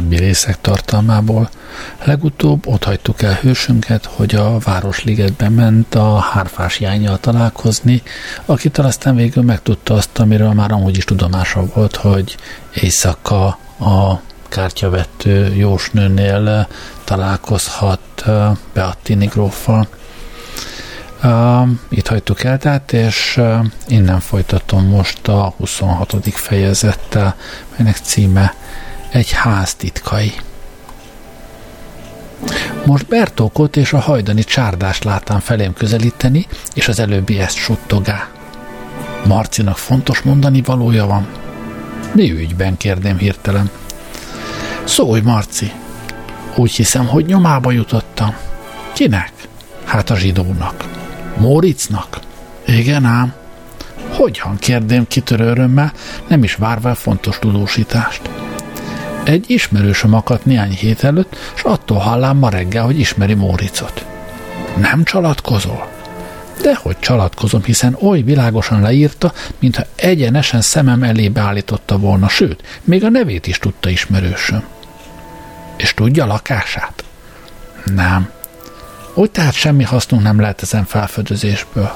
korábbi részek tartalmából. Legutóbb ott hagytuk el hősünket, hogy a Városligetbe ment a hárfás jányjal találkozni, akitől aztán végül megtudta azt, amiről már amúgy is tudomása volt, hogy éjszaka a kártyavettő jósnőnél találkozhat Beattini gróffal. Itt hagytuk el, tehát, és innen folytatom most a 26. fejezettel, melynek címe Egy ház titkai. Most Bertókot és a hajdani csárdást látám felém közelíteni, és az előbbi ezt suttogá. Marcinak fontos mondani valója van. Mi ügyben, kérdém hirtelen. Szólj, Marci! Úgy hiszem, hogy nyomába jutottam. Kinek? Hát a zsidónak. Móricnak? Igen ám. Hogyan kérdém kitörő örömmel, nem is várva fontos tudósítást. Egy ismerősöm akadt néhány hét előtt, és attól hallám ma reggel, hogy ismeri Móricot. Nem csalatkozol? Dehogy csalatkozom, hiszen oly világosan leírta, mintha egyenesen szemem elébe állította volna, sőt, még a nevét is tudta ismerősöm. És tudja lakását? Nem. Úgy tehát semmi hasznunk nem lehet ezen felfedezésből.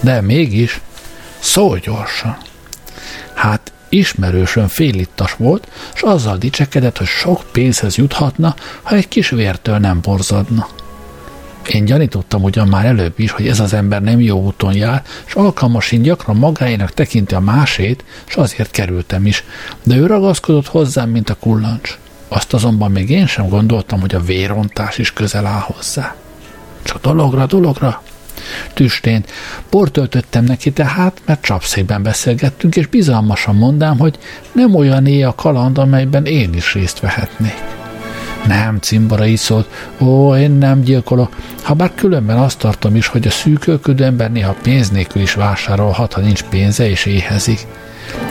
De mégis, szólj gyorsan. Hát ismerősön félittas volt, és azzal dicsekedett, hogy sok pénzhez juthatna, ha egy kis vértől nem borzadna. Én gyanítottam ugyan már előbb is, hogy ez az ember nem jó úton jár, és alkalmasint gyakran magáénak tekinti a másét, és azért kerültem is, de ő ragaszkodott hozzám, mint a kullancs. Azt azonban még én sem gondoltam, hogy a vérontás is közel áll hozzá. Csak dologra, dologra. Tüstént. Bort töltöttem neki tehát, mert csapszékben beszélgettünk, és bizalmasan mondám, hogy nem olyan éj a kaland, amelyben én is részt vehetnék. Nem, cimbora így szólt, ó, én nem gyilkolok, ha bár különben azt tartom is, hogy a szűkölködő ember néha pénz nélkül is vásárolhat, ha nincs pénze és éhezik.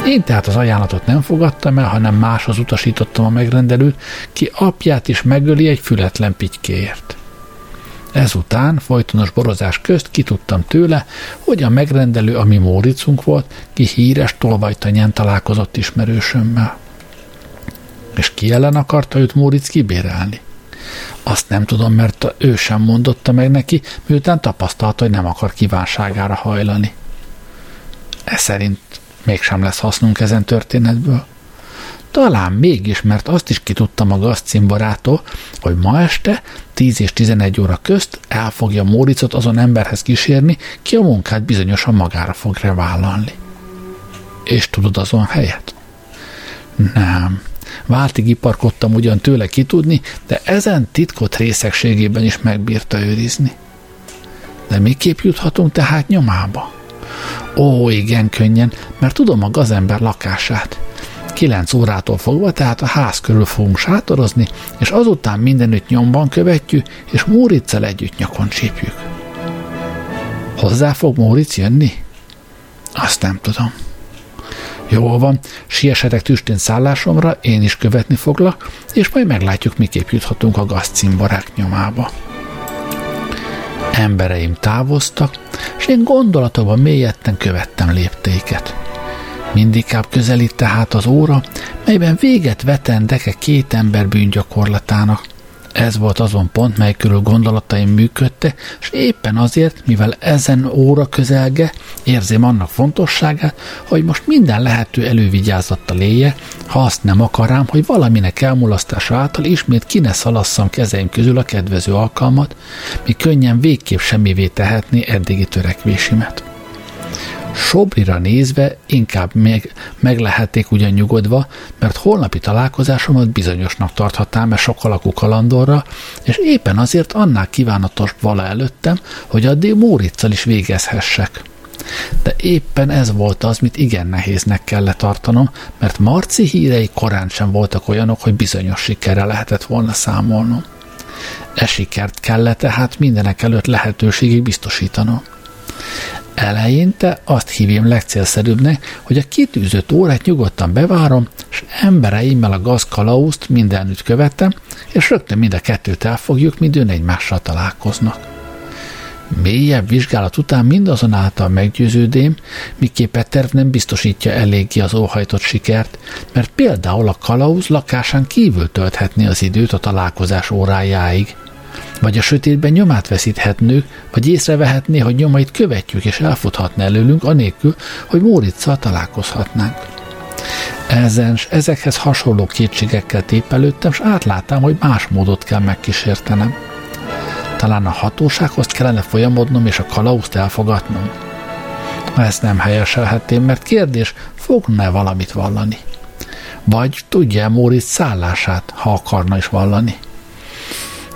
Én tehát az ajánlatot nem fogadtam el, hanem máshoz utasítottam a megrendelőt, ki apját is megöli egy fületlen pitykéért. Ezután folytonos borozás közt kitudtam tőle, hogy a megrendelő, ami Móricunk volt, ki híres tolvajtanyán találkozott ismerősömmel. És ki ellen akarta őt Móric kibérelni? Azt nem tudom, mert ő sem mondotta meg neki, miután tapasztalta, hogy nem akar kívánságára hajlani. Ez szerint mégsem lesz hasznunk ezen történetből. Talán mégis, mert azt is kitudtam a gazcimborától, hogy ma este 10 és 11 óra közt el fogja Móricot azon emberhez kísérni, ki a munkát bizonyosan magára fogja vállalni. És tudod azon helyet? Nem. Váltig iparkodtam ugyan tőle kitudni, de ezen titkot részegségében is megbírta őrizni. De miképp juthatunk tehát nyomába? Ó, igen, könnyen, mert tudom a gazember lakását. Kilenc órától fogva, tehát a ház körül fogunk sátorozni, és azután mindenütt nyomban követjük, és Móriccel együtt nyakon csípjük. Hozzá fog Móric jönni? Azt nem tudom. Jó van, siesetek tüstén szállásomra, én is követni foglak, és majd meglátjuk, miképp juthatunk a gazcimbarák nyomába. Embereim távoztak, és én gondolatokban mélyedten követtem léptéket. Mindikább közelít tehát az óra, melyben véget vetendek két ember bűngyakorlatának. Ez volt azon pont, mely körül gondolataim működte, és éppen azért, mivel ezen óra közelge, érzem annak fontosságát, hogy most minden lehető elővigyázattal élje, ha azt nem akarám, hogy valaminek elmulasztása által ismét ki ne szalasszam kezeim közül a kedvező alkalmat, mi könnyen végképp semmivé tehetné eddigi törekvésimet. Sobrira nézve inkább még meg lehették ugyan nyugodva, mert holnapi találkozásomat bizonyosnak tarthatám e sok alakú kalandorra, és éppen azért annál kívánatos vala előttem, hogy addig Móriczal is végezhessek. De éppen ez volt az, mit igen nehéznek kellett tartanom, mert Marci hírei korán sem voltak olyanok, hogy bizonyos sikerre lehetett volna számolnom. E sikert kellett tehát mindenek előtt lehetőségig biztosítanom. Eleinte azt hívjam legcélszerűbbnek, hogy a kitűzött órát nyugodtan bevárom, és embereimmel a gazkalauzt mindenütt követem, és rögtön mind a kettőt elfogjuk, midőn egymással találkoznak. Mélyebb vizsgálat után mindazonáltal meggyőződém, miképp e terv nem biztosítja eléggé az óhajtott sikert, mert például a kalauz lakásán kívül tölthetné az időt a találkozás órájáig. Vagy a sötétben nyomát veszíthetnünk, vagy észrevehetné, hogy nyomait követjük és elfuthatna előlünk, anélkül, hogy Móriczal találkozhatnánk. Ezen, ezekhez hasonló kétségekkel tépelődtem, és átláttam, hogy más módot kell megkísértenem. Talán a hatósághoz kellene folyamodnom és a kalauzt elfogadnom. Ezt nem helyeselhetném, mert kérdés, fogna-e valamit vallani? Vagy tudja Móricz szállását, ha akarna is vallani?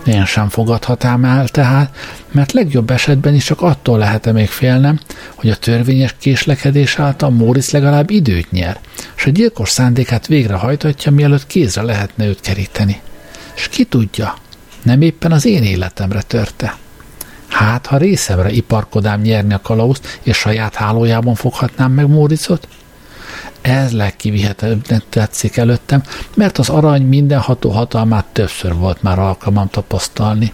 Én sem fogadhatám el tehát, mert legjobb esetben is csak attól lehet-e még félnem, hogy a törvényes késlekedés által Móricz legalább időt nyer, és a gyilkos szándékát végrehajtatja, mielőtt kézre lehetne őt keríteni. És ki tudja, nem éppen az én életemre törte. Hát, ha részemre iparkodám nyerni a kalauzt, és saját hálójában foghatnám meg Móricot? Ez legkivihetőbbnek tetszik előttem, mert az arany mindenható hatalmát többször volt már alkalmam tapasztalni.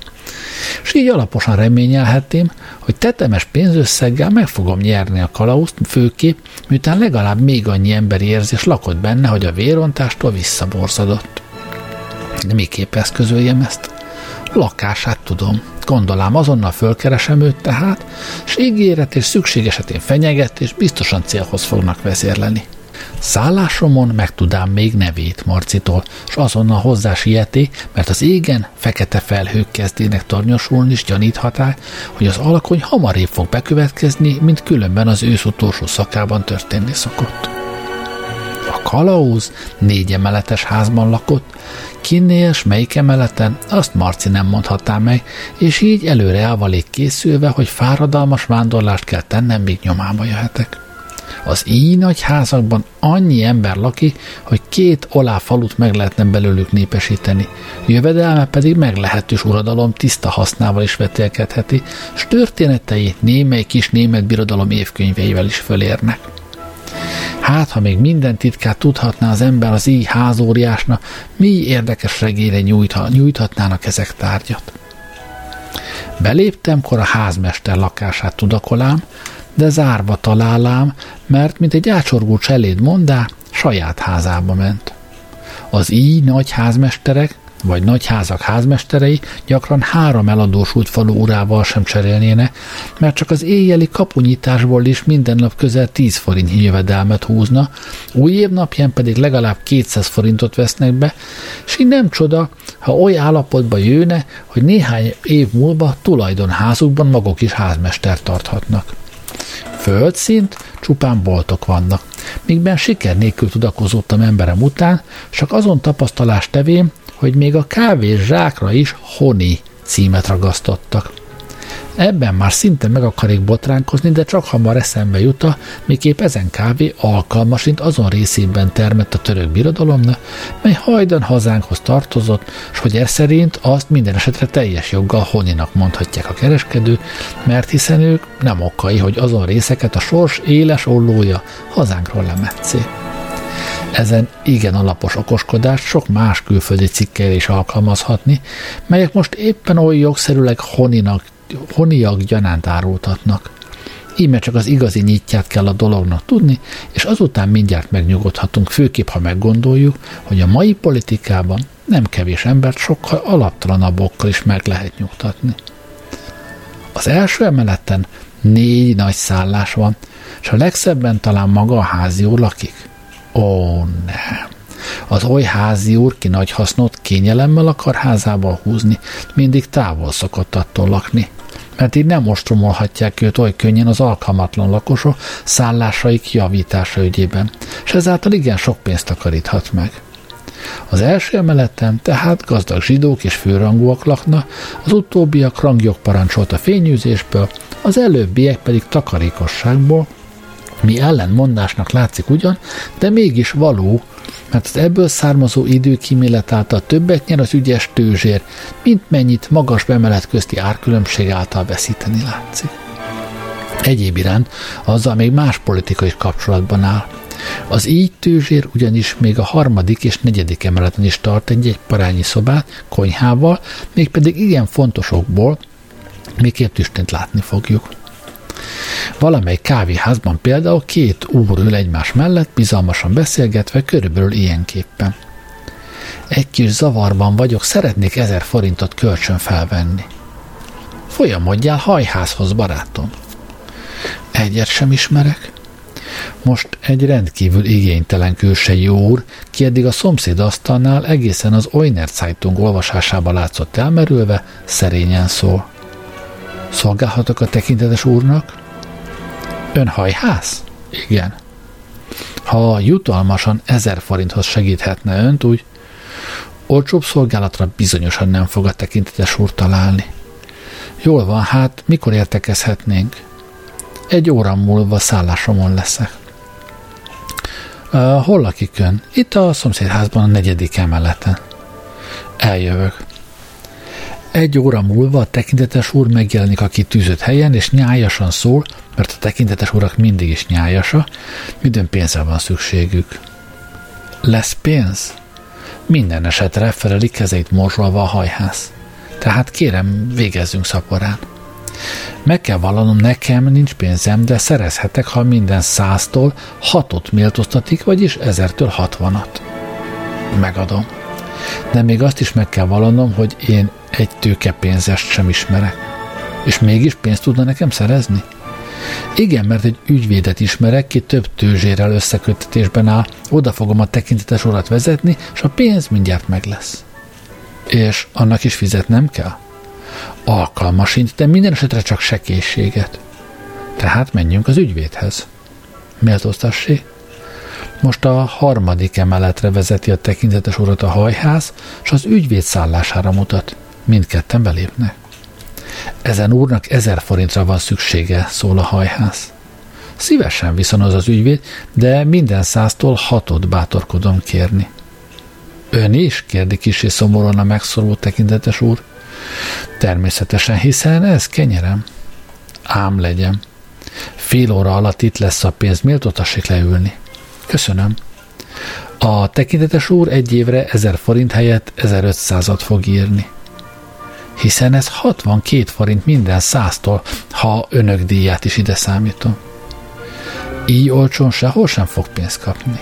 És így alaposan reményelhetném, hogy tetemes pénzösszeggel meg fogom nyerni a kalauzt, főképp, miután legalább még annyi emberi érzés lakott benne, hogy a vérontástól visszaborzadott. De miképp eszközöljem ezt? Lakását tudom. Gondolám, azonnal fölkeresem őt tehát, és ígéret és szükség esetén fenyegetés biztosan célhoz fognak vezérleni. Szállásomon megtudám még nevét Marcitól, és azonnal hozzá sieti, mert az égen fekete felhők kezdének tornyosulni, és gyaníthatják, hogy az alkony hamarébb fog bekövetkezni, mint különben az ősz utolsó szakában történni szokott. A kalauz négy emeletes házban lakott, Kinnél s melyik emeleten, azt Marci nem mondhatná meg, és így előre elvalék készülve, hogy fáradalmas vándorlást kell tennem, míg nyomába jöhetek. Az így nagy házakban annyi ember lakik, hogy két olá falut meg lehetne belőlük népesíteni. Jövedelme pedig meglehetős uradalom tiszta hasznával is vetélkedheti, s történetei némely kis német birodalom évkönyveivel is fölérnek. Hát, ha még minden titkát tudhatná az ember az így házóriásnak, mi érdekes regére nyújtha, nyújthatnának ezek tárgyat. Beléptem, kor a házmester lakását tudakolám, de zárva találám, mert, mint egy ácsorgó cseléd mondá, saját házába ment. Az így nagy házmesterek vagy nagy házak házmesterei gyakran három eladósult falu urával sem cserélnéne, mert csak az éjjeli kapunyításból is minden nap közel 10 forint jövedelmet húzna, új év pedig legalább 200 forintot vesznek be, és így nem csoda, ha oly állapotba jönne, hogy néhány év múlva tulajdonházukban maguk is házmestert tarthatnak. Földszint csupán boltok vannak, mígben siker nélkül tudakozottam emberem után, csak azon tapasztalás tevén, hogy még a kávés zsákra is Honi címet ragasztottak. Ebben már szinte meg akarik botránkozni, de csak hamar eszembe juta, miképp ezen kávé alkalmasint azon részében termett a török birodalomnak, mely hajdan hazánkhoz tartozott, s hogy ez szerint azt minden esetre teljes joggal Honinak mondhatják a kereskedők, mert hiszen ők nem okai, hogy azon részeket a sors éles ollója hazánkról lemetszé. Ezen igen alapos okoskodást sok más külföldi cikkel is alkalmazhatni, melyek most éppen oly jogszerűleg honinak, honiak gyanánt árultatnak. Íme csak az igazi nyitját kell a dolognak tudni, és azután mindjárt megnyugodhatunk, főképp ha meggondoljuk, hogy a mai politikában nem kevés embert sokkal alaptalanabbokkal is meg lehet nyugtatni. Az első emeleten négy nagy szállás van, és a legszebben talán maga a házi úr lakik. Ó, nem. Az oly házi úr, ki nagy hasznot kényelemmel akar házába húzni, mindig távol szokott attól lakni, mert így nem ostromolhatják őt oly könnyen az alkalmatlan lakosok szállásaik javítása ügyében, és ezáltal igen sok pénzt takaríthat meg. Az első emeleten tehát gazdag zsidók és főrangúak lakna, az utóbbiak rangjog parancsolt a fényűzésből, az előbbiek pedig takarékosságból, mi ellenmondásnak látszik ugyan, de mégis való, mert az ebből származó időkímélet által többet nyer az ügyes tőzsér, mint mennyit magas bemelet közti árkülönbség által veszíteni látszik. Egyéb iránt azzal még más politika is kapcsolatban áll. Az így tőzsér ugyanis még a harmadik és negyedik emeleten is tart egy parányi szobát, konyhával, mégpedig igen fontosokból, két tüstént látni fogjuk. Valamely kávéházban például két úr ül egymás mellett, bizalmasan beszélgetve, körülbelül ilyenképpen. Egy kis zavarban vagyok, szeretnék ezer forintot kölcsön felvenni. Folyamodjál hajházhoz, barátom. Egyet sem ismerek. Most egy rendkívül igénytelen külsei úr, ki eddig a szomszéd asztalnál egészen az Oiner Zeitung olvasásába látszott elmerülve, szerényen szól. Szolgálhatok a tekintetes úrnak? Ön hajház? Igen. Ha jutalmasan ezer forinthoz segíthetne önt, úgy olcsóbb szolgálatra bizonyosan nem fog a tekintetes úr találni. Jól van, hát mikor értekezhetnénk? Egy óra múlva szállásomon leszek. Uh, hol lakik ön? Itt a szomszédházban a negyedik emeleten. Eljövök. Egy óra múlva a tekintetes úr megjelenik a kitűzött helyen, és nyájasan szól, mert a tekintetes urak mindig is nyájasa, midőn pénzre van szükségük. Lesz pénz? Minden esetre feleli kezeit morzsolva a hajház. Tehát kérem, végezzünk szaporán. Meg kell vallanom, nekem nincs pénzem, de szerezhetek, ha minden száztól hatot méltóztatik, vagyis ezertől hatvanat. Megadom. De még azt is meg kell vallanom, hogy én egy tőke pénzest sem ismerek. És mégis pénzt tudna nekem szerezni? Igen, mert egy ügyvédet ismerek, ki több tőzsérrel összeköttetésben áll, oda fogom a tekintetes orat vezetni, és a pénz mindjárt meg lesz. És annak is fizetnem kell? Alkalmasint, de minden esetre csak sekészséget. Tehát menjünk az ügyvédhez. Méltóztassé. Most a harmadik emeletre vezeti a tekintetes urat a hajház, és az ügyvéd szállására mutat. Mindketten belépnek. Ezen úrnak ezer forintra van szüksége, szól a hajház. Szívesen viszonoz az ügyvéd, de minden száztól hatot bátorkodom kérni. Ön is? kérdi kisé szomorúan a megszorult tekintetes úr. Természetesen, hiszen ez kenyerem. Ám legyen. Fél óra alatt itt lesz a pénz, méltótassék leülni. Köszönöm. A tekintetes úr egy évre 1000 forint helyett 1500-at fog írni. Hiszen ez 62 forint minden száztól, ha önök díját is ide számítom. Így olcsón sehol sem fog pénzt kapni.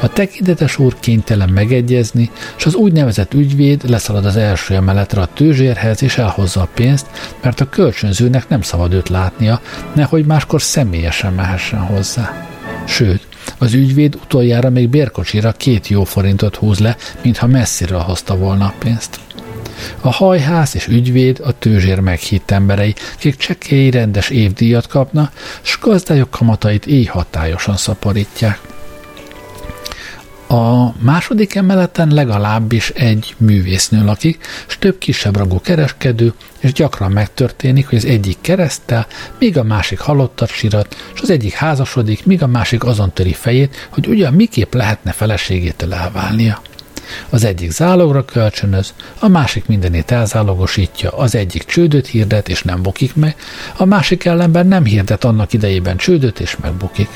A tekintetes úr kénytelen megegyezni, és az úgynevezett ügyvéd leszalad az első emeletre a tőzsérhez, és elhozza a pénzt, mert a kölcsönzőnek nem szabad őt látnia, nehogy máskor személyesen mehessen hozzá. Sőt, az ügyvéd utoljára még bérkocsira két jó forintot húz le, mintha messziről hozta volna a pénzt. A hajház és ügyvéd a tőzsér meghitt emberei, kik csekély rendes évdíjat kapna, s gazdályok kamatait így hatályosan szaporítják. A második emeleten legalábbis egy művésznő lakik, és több kisebb ragú kereskedő, és gyakran megtörténik, hogy az egyik keresztel, míg a másik halottat sirat, és az egyik házasodik, míg a másik azon töri fejét, hogy ugyan miképp lehetne feleségétől elválnia. Az egyik zálogra kölcsönöz, a másik mindenét elzálogosítja, az egyik csődöt hirdet és nem bukik meg, a másik ellenben nem hirdet annak idejében csődöt és megbukik.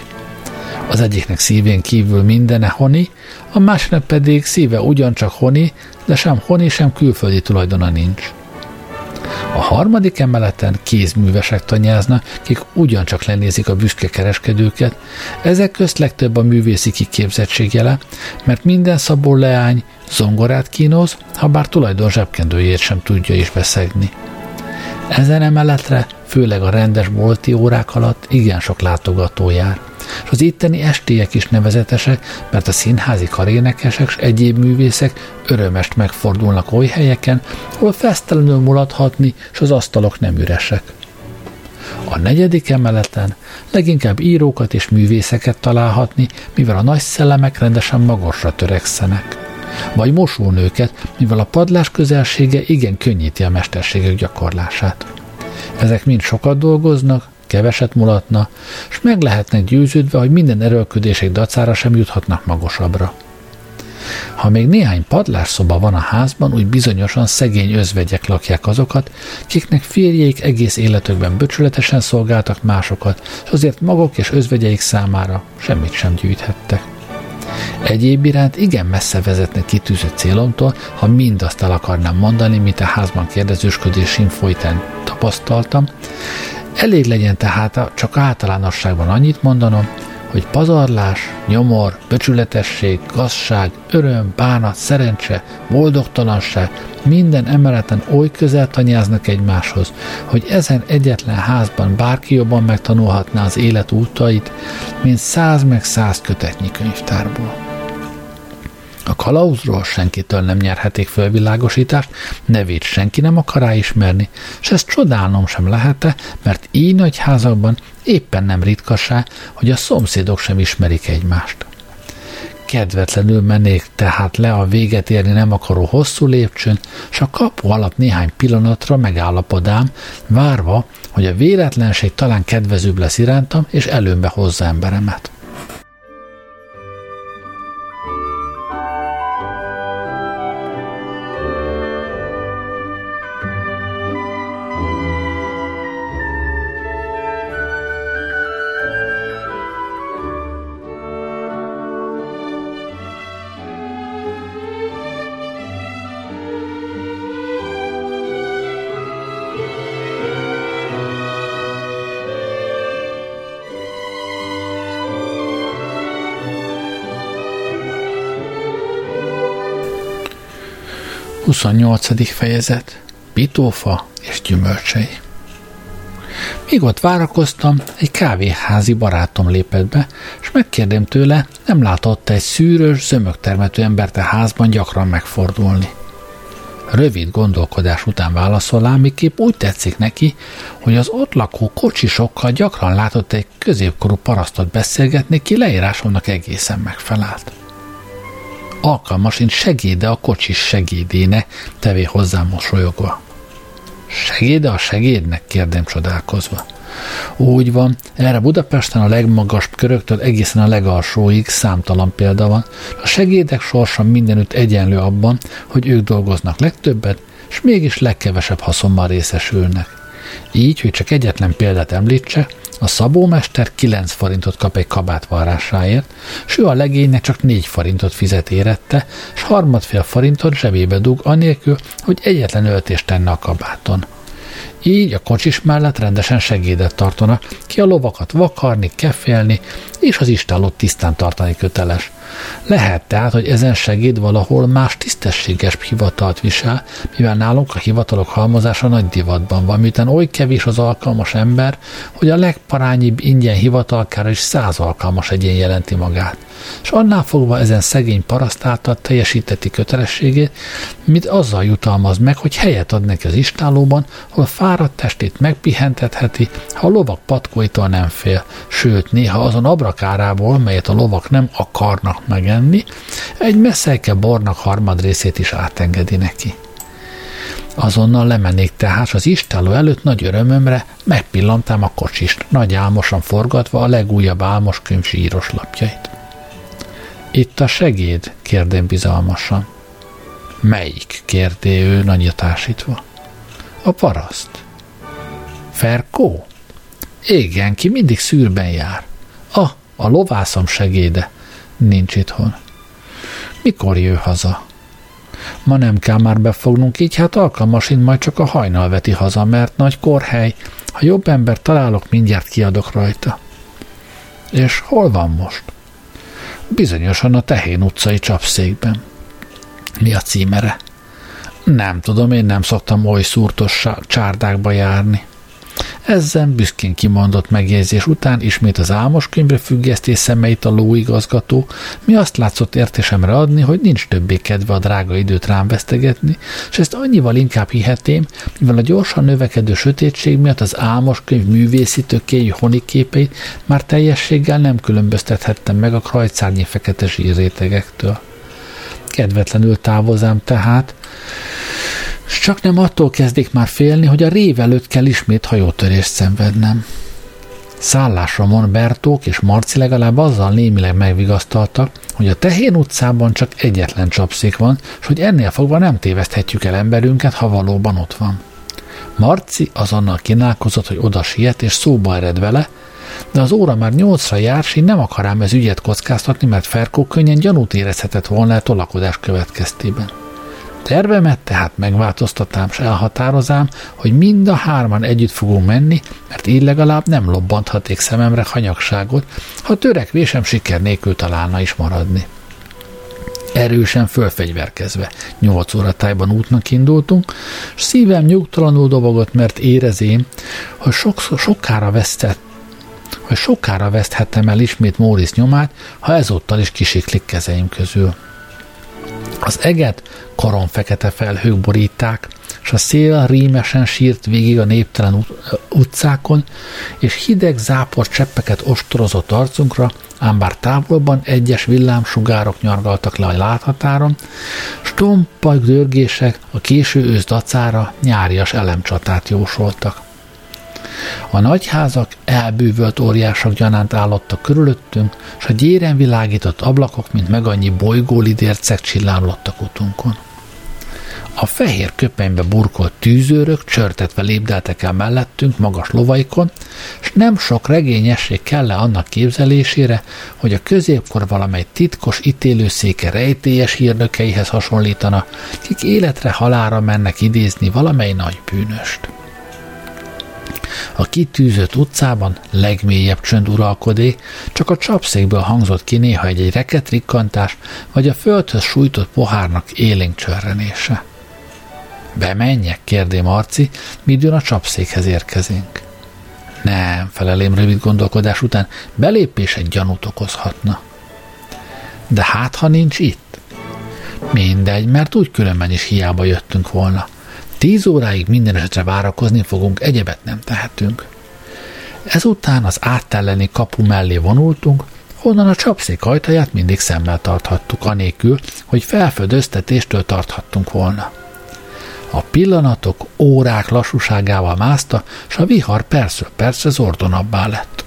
Az egyiknek szívén kívül mindene honi, a másiknak pedig szíve ugyancsak honi, de sem honi, sem külföldi tulajdona nincs. A harmadik emeleten kézművesek tanyáznak, kik ugyancsak lenézik a büszke kereskedőket, ezek közt legtöbb a művészi kiképzettség jele, mert minden szabó leány zongorát kínoz, ha bár tulajdon zsebkendőjét sem tudja is beszegni. Ezen emeletre, főleg a rendes bolti órák alatt igen sok látogató jár és az itteni estélyek is nevezetesek, mert a színházi karénekesek és egyéb művészek örömest megfordulnak oly helyeken, ahol fesztelenül mulathatni, és az asztalok nem üresek. A negyedik emeleten leginkább írókat és művészeket találhatni, mivel a nagy szellemek rendesen magasra törekszenek. Vagy mosónőket, mivel a padlás közelsége igen könnyíti a mesterségek gyakorlását. Ezek mind sokat dolgoznak, keveset mulatna, és meg lehetnek győződve, hogy minden erőlködések dacára sem juthatnak magasabbra. Ha még néhány padlásszoba van a házban, úgy bizonyosan szegény özvegyek lakják azokat, kiknek férjeik egész életükben böcsületesen szolgáltak másokat, és azért maguk és özvegyeik számára semmit sem gyűjthettek. Egyéb iránt igen messze vezetne kitűzött célomtól, ha mindazt el akarnám mondani, mint a házban kérdezősködésén folytán tapasztaltam. Elég legyen tehát csak általánosságban annyit mondanom, hogy pazarlás, nyomor, becsületesség, gazság, öröm, bánat, szerencse, boldogtalanság minden emeleten oly közel tanyáznak egymáshoz, hogy ezen egyetlen házban bárki jobban megtanulhatná az élet útait, mint száz meg száz kötetnyi könyvtárból. A kalauzról senkitől nem nyerhetik fölvilágosítást, nevét senki nem akar ráismerni, és ezt csodálnom sem lehet mert így nagy házakban éppen nem ritkaság, hogy a szomszédok sem ismerik egymást. Kedvetlenül mennék tehát le a véget érni nem akaró hosszú lépcsőn, és a kapu alatt néhány pillanatra megállapodám, várva, hogy a véletlenség talán kedvezőbb lesz irántam, és előmbe hozza emberemet. 28. fejezet Pitófa és gyümölcsei Míg ott várakoztam, egy kávéházi barátom lépett be, és megkérdem tőle, nem látott egy szűrös, zömögtermető embert a házban gyakran megfordulni. Rövid gondolkodás után válaszol miképp úgy tetszik neki, hogy az ott lakó kocsisokkal gyakran látott egy középkorú parasztot beszélgetni, ki leírásomnak egészen megfelelt alkalmasint segéde a kocsis segédéne, tevé hozzám mosolyogva. Segéde a segédnek? kérdem csodálkozva. Úgy van, erre Budapesten a legmagasabb köröktől egészen a legalsóig számtalan példa van. A segédek sorsa mindenütt egyenlő abban, hogy ők dolgoznak legtöbbet, és mégis legkevesebb haszonmal részesülnek. Így, hogy csak egyetlen példát említse, a szabómester 9 forintot kap egy kabát varrásáért, s ő a legénynek csak 4 forintot fizet érette, s harmadfél forintot zsebébe dug, anélkül, hogy egyetlen öltést tenne a kabáton. Így a kocsis mellett rendesen segédet tartana, ki a lovakat vakarni, kefélni, és az istálót tisztán tartani köteles. Lehet tehát, hogy ezen segéd valahol más tisztességes hivatalt visel, mivel nálunk a hivatalok halmozása nagy divatban van, miután oly kevés az alkalmas ember, hogy a legparányibb ingyen hivatalkára is száz alkalmas egyén jelenti magát. És annál fogva ezen szegény paraszt által teljesíteti kötelességét, mit azzal jutalmaz meg, hogy helyet ad neki az istálóban, hol fáradt testét megpihentetheti, ha a lovak patkóitól nem fél, sőt, néha azon abrakárából, melyet a lovak nem akarnak megenni, egy messzelke bornak harmad részét is átengedi neki. Azonnal lemennék tehát, az istáló előtt nagy örömömre megpillantám a kocsist, nagy álmosan forgatva a legújabb álmos könyv zsíros lapjait. Itt a segéd? kérdém bizalmasan. Melyik? kérdé ő nagyotásítva. A paraszt. Ferkó? Igen, ki mindig szűrben jár. A lovászom segéde. Nincs itthon. Mikor jő haza? Ma nem kell már befognunk, így hát alkalmasint majd csak a hajnal veti haza, mert nagy korhely. Ha jobb ember találok, mindjárt kiadok rajta. És hol van most? Bizonyosan a Tehén utcai csapszékben. Mi a címere? Nem tudom, én nem szoktam oly szúrtos csárdákba járni. Ezzel büszkén kimondott megjegyzés után ismét az álmos könyvre függesztés szemeit a lóigazgató, mi azt látszott értésemre adni, hogy nincs többé kedve a drága időt rám vesztegetni, és ezt annyival inkább hihetém, mivel a gyorsan növekedő sötétség miatt az álmos könyv művészi tökéjű honiképeit már teljességgel nem különböztethettem meg a krajcárnyi fekete zsírrétegektől. Kedvetlenül távozám tehát, és csak nem attól kezdik már félni, hogy a rév előtt kell ismét hajótörést szenvednem. Szállásomon Bertók és Marci legalább azzal némileg megvigasztaltak, hogy a Tehén utcában csak egyetlen csapszék van, és hogy ennél fogva nem téveszthetjük el emberünket, ha valóban ott van. Marci azonnal kínálkozott, hogy oda siet és szóba ered vele, de az óra már nyolcra jár, és én nem akarám ez ügyet kockáztatni, mert Ferkó könnyen gyanút érezhetett volna a tolakodás következtében. Tervemet tehát megváltoztatám, és elhatározám, hogy mind a hárman együtt fogunk menni, mert így legalább nem lobbanthaték szememre hanyagságot, ha törekvésem siker nélkül találna is maradni. Erősen fölfegyverkezve, nyolc óra tájban útnak indultunk, és szívem nyugtalanul dobogott, mert érezém, hogy sokszor sokára vesztett hogy sokára veszthettem el ismét Móris nyomát, ha ezúttal is kisiklik kezeim közül. Az eget koron fekete felhők boríták, és a szél rímesen sírt végig a néptelen utcákon, és hideg zápor cseppeket ostorozott arcunkra, ám bár távolban egyes villámsugárok nyargaltak le a láthatáron, stompa dörgések a késő ősz dacára nyárias elemcsatát jósoltak. A nagyházak elbűvölt óriások gyanánt állottak körülöttünk, s a gyéren világított ablakok, mint meg annyi bolygólidércek csillálottak utunkon. A fehér köpenybe burkolt tűzőrök csörtetve lépdeltek el mellettünk magas lovaikon, és nem sok regényesség kell -e annak képzelésére, hogy a középkor valamely titkos ítélőszéke rejtélyes hírnökeihez hasonlítana, kik életre halára mennek idézni valamely nagy bűnöst. A kitűzött utcában legmélyebb csönd uralkodé, csak a csapszékből hangzott ki néha egy-egy reketrikkantás, vagy a földhöz sújtott pohárnak élénk csörrenése. Bemenjek, kérdé Marci, midőn a csapszékhez érkezünk. Nem, felelém rövid gondolkodás után, belépés egy gyanút okozhatna. De hát, ha nincs itt? Mindegy, mert úgy különben is hiába jöttünk volna. Tíz óráig minden esetre várakozni fogunk, egyebet nem tehetünk. Ezután az áttelleni kapu mellé vonultunk, honnan a csapszék ajtaját mindig szemmel tarthattuk, anélkül, hogy felfödöztetéstől tarthattunk volna. A pillanatok órák lassúságával mászta, s a vihar persze persze zordonabbá lett.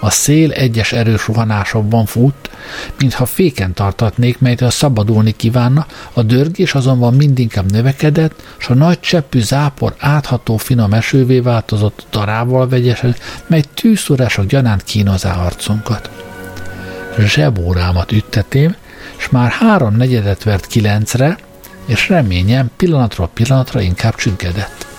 A szél egyes erős rohanásokban fut, mintha féken tartatnék, melytől szabadulni kívánna, a dörgés azonban mindinkább növekedett, s a nagy cseppű zápor átható finom esővé változott darával vegyesen, mely tűszúrások gyanánt kínozá arcunkat. Zsebórámat üttetém, s már három negyedet vert kilencre, és reményem pillanatról pillanatra inkább csüggedett.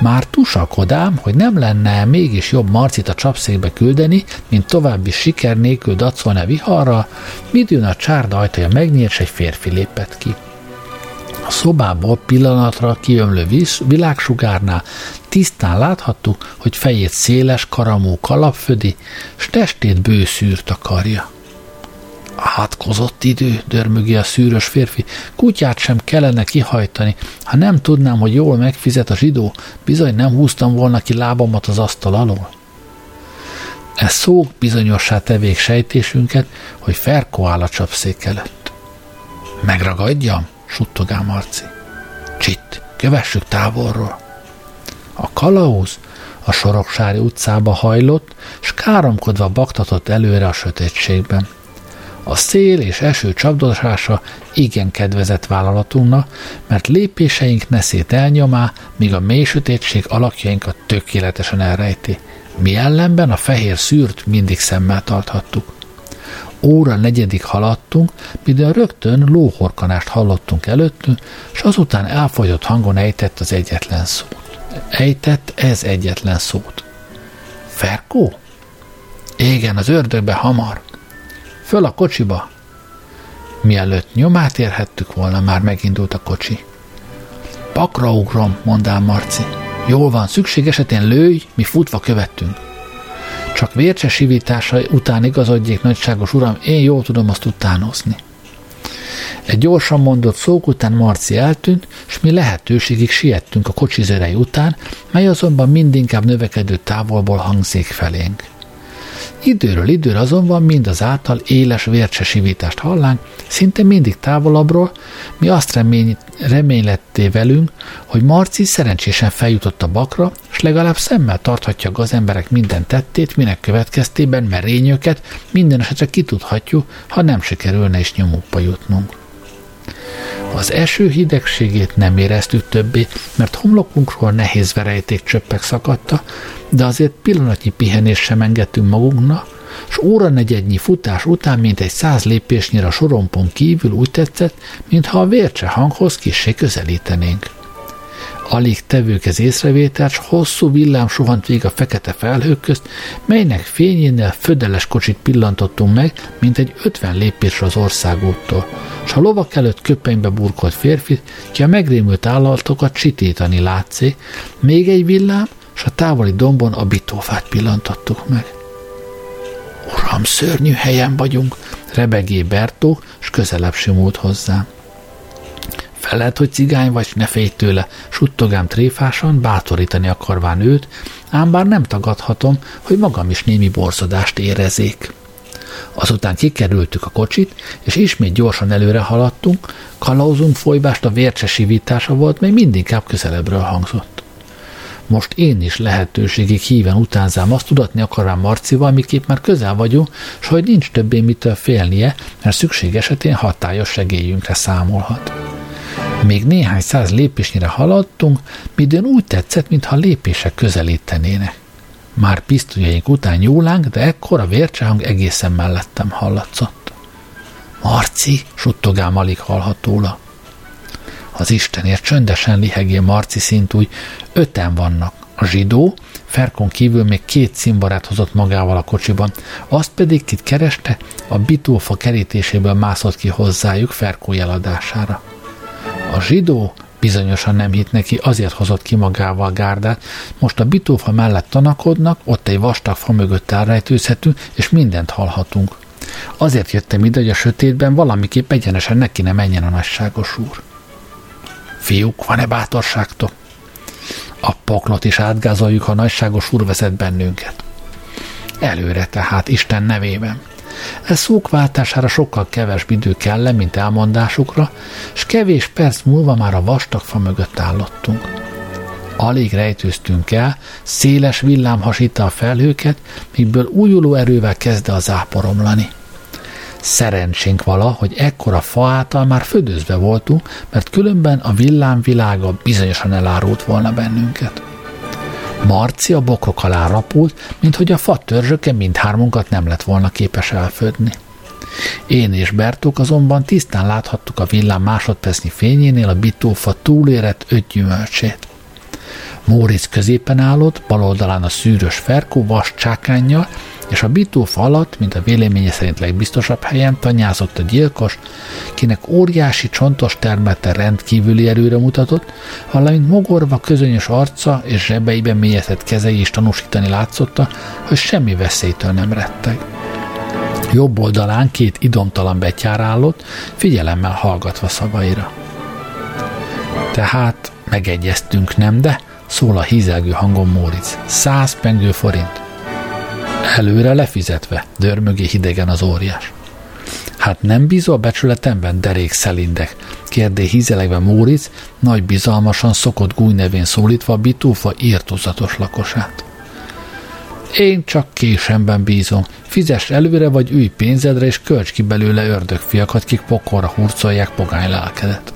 Már tusakodám, hogy nem lenne mégis jobb Marcit a csapszékbe küldeni, mint további siker nélkül dacolni a viharra, midőn a csárda ajtaja megnyílt, és egy férfi lépett ki. A szobából pillanatra kiömlő világsugárnál tisztán láthattuk, hogy fejét széles, karamú kalapfödi, s testét bőszűr takarja. Átkozott idő, dörmögi a szűrös férfi. Kutyát sem kellene kihajtani. Ha nem tudnám, hogy jól megfizet a zsidó, bizony nem húztam volna ki lábamat az asztal alól. Ez szó bizonyossá tevék sejtésünket, hogy Ferko áll a csapszék előtt. Megragadjam? suttogál Marci. Csitt, kövessük távolról. A kalauz a Soroksári utcába hajlott, s káromkodva baktatott előre a sötétségben. A szél és eső csapdosása igen kedvezett vállalatunknak, mert lépéseink neszét elnyomá, míg a mély sötétség alakjainkat tökéletesen elrejti. Mi ellenben a fehér szűrt mindig szemmel tarthattuk. Óra negyedik haladtunk, midőn rögtön lóhorkanást hallottunk előttünk, és azután elfogyott hangon ejtett az egyetlen szót. Ejtett ez egyetlen szót. Ferkó? Igen, az ördögbe hamar. Föl a kocsiba! Mielőtt nyomát érhettük volna, már megindult a kocsi. Pakra ugrom, mondám Marci. Jól van, szükség esetén lőj, mi futva követtünk. Csak vércse sivítása után igazodjék, nagyságos uram, én jól tudom azt utánozni. Egy gyorsan mondott szók után Marci eltűnt, és mi lehetőségig siettünk a kocsi zerei után, mely azonban mindinkább növekedő távolból hangzik felénk. Időről időre azonban mindazáltal éles vércsesívítást hallánk, szinte mindig távolabbról, mi azt remény, reményletté velünk, hogy Marci szerencsésen feljutott a bakra, és legalább szemmel tarthatja a gazemberek minden tettét, minek következtében merényőket minden esetre kitudhatjuk, ha nem sikerülne is nyomukba jutnunk. Az eső hidegségét nem éreztük többé, mert homlokunkról nehéz verejték csöppek szakadta, de azért pillanatnyi pihenés sem engedtünk magunknak, s óra negyednyi futás után mint egy száz lépésnyire a sorompon kívül úgy tetszett, mintha a vércse hanghoz kissé közelítenénk. Alig tevők ez észrevételt, s hosszú villám suhant végig a fekete felhők közt, melynek fényénél födeles kocsit pillantottunk meg, mint egy ötven lépésre az országúttól, s a lovak előtt köpenybe burkolt férfi, ki a megrémült állatokat csitítani látszik, még egy villám, s a távoli dombon a bitófát pillantottuk meg. Uram, szörnyű helyen vagyunk, rebegé Bertó, s közelebb simult hozzám. Felelt, hogy cigány vagy, ne félj tőle, suttogám tréfásan, bátorítani akarván őt, ám bár nem tagadhatom, hogy magam is némi borzodást érezék. Azután kikerültük a kocsit, és ismét gyorsan előre haladtunk, kalauzunk folyvást a vércsesívítása volt, mely mindinkább közelebbről hangzott. Most én is lehetőségig híven utánzám azt tudatni akarám Marcival, miképp már közel vagyunk, s hogy nincs többé mitől félnie, mert szükség esetén hatályos segélyünkre számolhat. Még néhány száz lépésnyire haladtunk, midőn úgy tetszett, mintha lépések közelítenének. Már pisztolyaink után nyúlánk, de ekkor a vércsehang egészen mellettem hallatszott. Marci, suttogám alig hallhatóla. Az Istenért csöndesen lihegél Marci szintúgy, öten vannak. A zsidó, Ferkon kívül még két cimborát hozott magával a kocsiban, azt pedig kit kereste, a bitófa kerítéséből mászott ki hozzájuk Ferkó jeladására. A zsidó bizonyosan nem hitt neki, azért hozott ki magával gárdát. Most a bitófa mellett tanakodnak, ott egy vastag fa mögött elrejtőzhetünk, és mindent hallhatunk. Azért jöttem ide, hogy a sötétben valamiképp egyenesen neki ne menjen a nagyságos úr. Fiúk, van-e bátorságtok? A poklot is átgázoljuk, ha nagyságos úr vezet bennünket. Előre tehát, Isten nevében. Ez szókváltására sokkal kevesebb idő kell, mint elmondásukra, és kevés perc múlva már a vastag fa mögött állottunk. Alig rejtőztünk el, széles villám hasítta a felhőket, mígből újuló erővel kezdte az záporomlani. Szerencsénk vala, hogy ekkora fa által már födőzve voltunk, mert különben a villám világa bizonyosan elárult volna bennünket. Marci a bokrok alá rapult, mint hogy a fa törzsöke mindhármunkat nem lett volna képes elfödni. Én és Bertók azonban tisztán láthattuk a villám másodpercnyi fényénél a bitófa túlérett öt gyümölcsét. Móricz középen állott, bal oldalán a szűrös Ferkó vas csákánnyal, és a bitófa alatt, mint a véleménye szerint legbiztosabb helyen tanyázott a gyilkos, kinek óriási csontos termete rendkívüli erőre mutatott, valamint mogorva közönyös arca és zsebeiben mélyezett kezei is tanúsítani látszotta, hogy semmi veszélytől nem retteg. Jobb oldalán két idomtalan betyár állott, figyelemmel hallgatva szavaira. Tehát megegyeztünk, nem de? Szól a hízelgő hangon Móricz. Száz pengő forint. Előre lefizetve, dörmögé hidegen az óriás. Hát nem bízol becsületemben, derék szelindek? kérdé hízelegve Móricz, nagy bizalmasan szokott gúj nevén szólítva a bitófa írtózatos lakosát. Én csak késemben bízom. Fizess előre, vagy ülj pénzedre, és költs ki belőle ördögfiakat, kik pokorra hurcolják pogány lelkedet.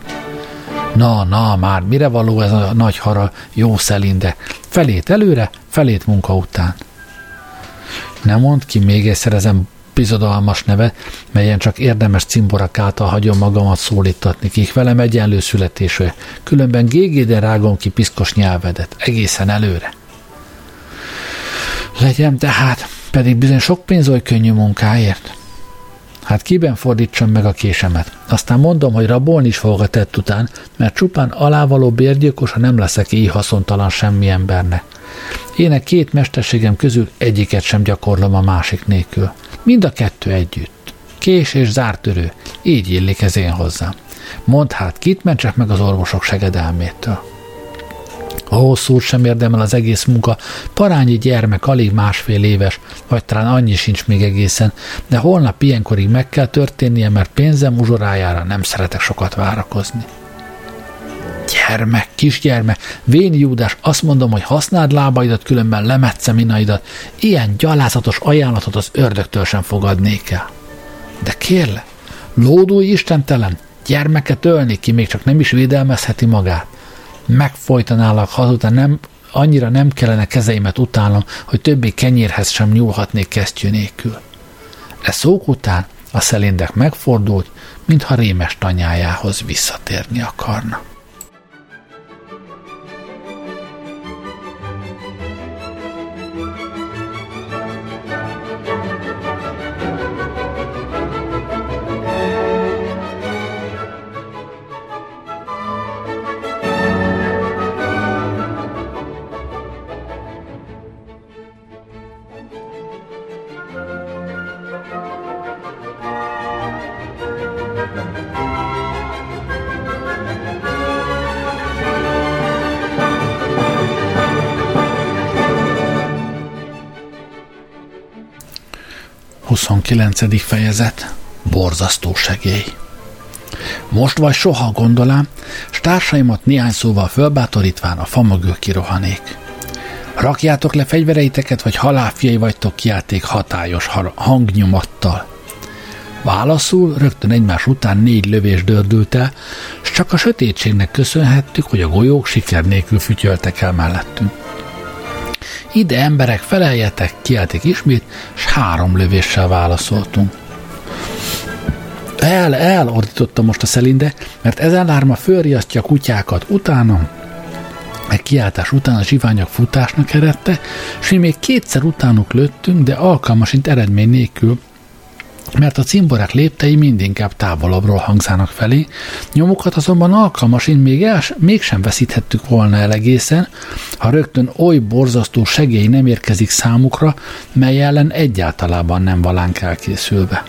Na, na, már mire való ez a nagy hara, jó szelinde? Felét előre, felét munka után. Nem mond ki még egyszer ezen bizodalmas neve, melyen csak érdemes cimborak által hagyom magamat szólítatni, kik velem egyenlő születésű, különben gégéde rágom ki piszkos nyelvedet, egészen előre. Legyen tehát, pedig bizony sok pénz oly könnyű munkáért. Hát kiben fordítsam meg a késemet? Aztán mondom, hogy rabolni is fogok a tett után, mert csupán alávaló bérgyilkos, ha nem leszek így haszontalan semmi embernek. Ének két mesterségem közül egyiket sem gyakorlom a másik nélkül. Mind a kettő együtt. Kés és zártörő. Így illik ez én hozzám. Mondd hát, kit mentsek meg az orvosok segedelmétől. Ó, szót sem érdemel az egész munka. Parányi gyermek, alig másfél éves, vagy talán annyi sincs még egészen, de holnap ilyenkorig meg kell történnie, mert pénzem uzsorájára nem szeretek sokat várakozni. Gyermek, kisgyermek, vén Júdás, azt mondom, hogy használd lábaidat, különben lemetszem inaidat. Ilyen gyalázatos ajánlatot az ördögtől sem fogadnék el. De kérle, lódulj istentelen, gyermeket ölni ki, még csak nem is védelmezheti magát. Megfojtanálak, ha azután nem, annyira nem kellene kezeimet utálnom, hogy többé kenyérhez sem nyúlhatnék kesztyű nélkül. E szók után a szelindek megfordult, mintha rémes tanyájához visszatérni akarna. 29. fejezet Borzasztó segély Most vagy soha gondolám, s társaimat néhány szóval fölbátorítván a fa mögül kirohanék. Rakjátok le fegyvereiteket, vagy halálfiai vagytok kiálték hatályos hangnyomattal. Válaszul rögtön egymás után négy lövés dördült el, s csak a sötétségnek köszönhettük, hogy a golyók siker nélkül fütyöltek el mellettünk. Ide emberek, feleljetek, kiáltik ismét, és három lövéssel válaszoltunk. El, el, ordította most a szelinde, mert ezen lárma fölriasztja a kutyákat, utána egy kiáltás után a zsiványak futásnak eredte, és mi még kétszer utánuk lőttünk, de alkalmasint eredmény nélkül, mert a cimborák léptei mindinkább távolabbról hangzának felé, nyomukat azonban alkalmasint még el, mégsem veszíthettük volna el egészen, ha rögtön oly borzasztó segély nem érkezik számukra, mely ellen egyáltalában nem valánk elkészülve.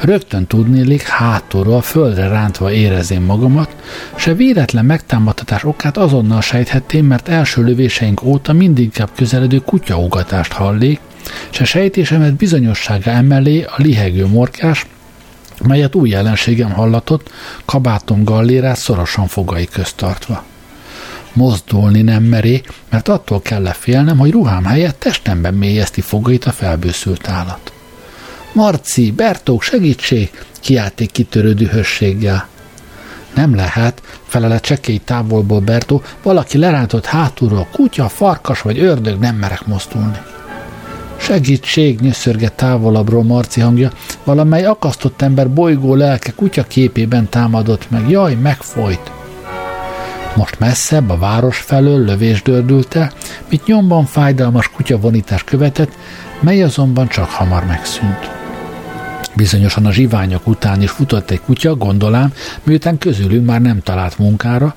Rögtön tudnélik hátulról földre rántva érezném magamat, se véletlen megtámadtatás okát azonnal sejthettem, mert első lövéseink óta mindinkább közeledő kutyaugatást hallék, és a sejtésemet bizonyossága emellé a lihegő morkás, melyet új jelenségem hallatott, kabátom gallérát szorosan fogai közt tartva. Mozdulni nem meré, mert attól kell félnem, hogy ruhám helyett testemben mélyezti fogait a felbőszült állat. Marci, Bertók, segítség! kiálték kitörő dühösséggel. Nem lehet, felele csekély távolból Bertó, valaki lerántott hátulról, kutya, farkas vagy ördög, nem merek mozdulni. Segítség, nyöszörge távolabbról Marci hangja, valamely akasztott ember bolygó lelke kutya képében támadott meg. Jaj, megfolyt! Most messzebb a város felől lövés dördült el, mit nyomban fájdalmas kutyavonítás követett, mely azonban csak hamar megszűnt. Bizonyosan a zsiványok után is futott egy kutya, gondolám, miután közülünk már nem talált munkára,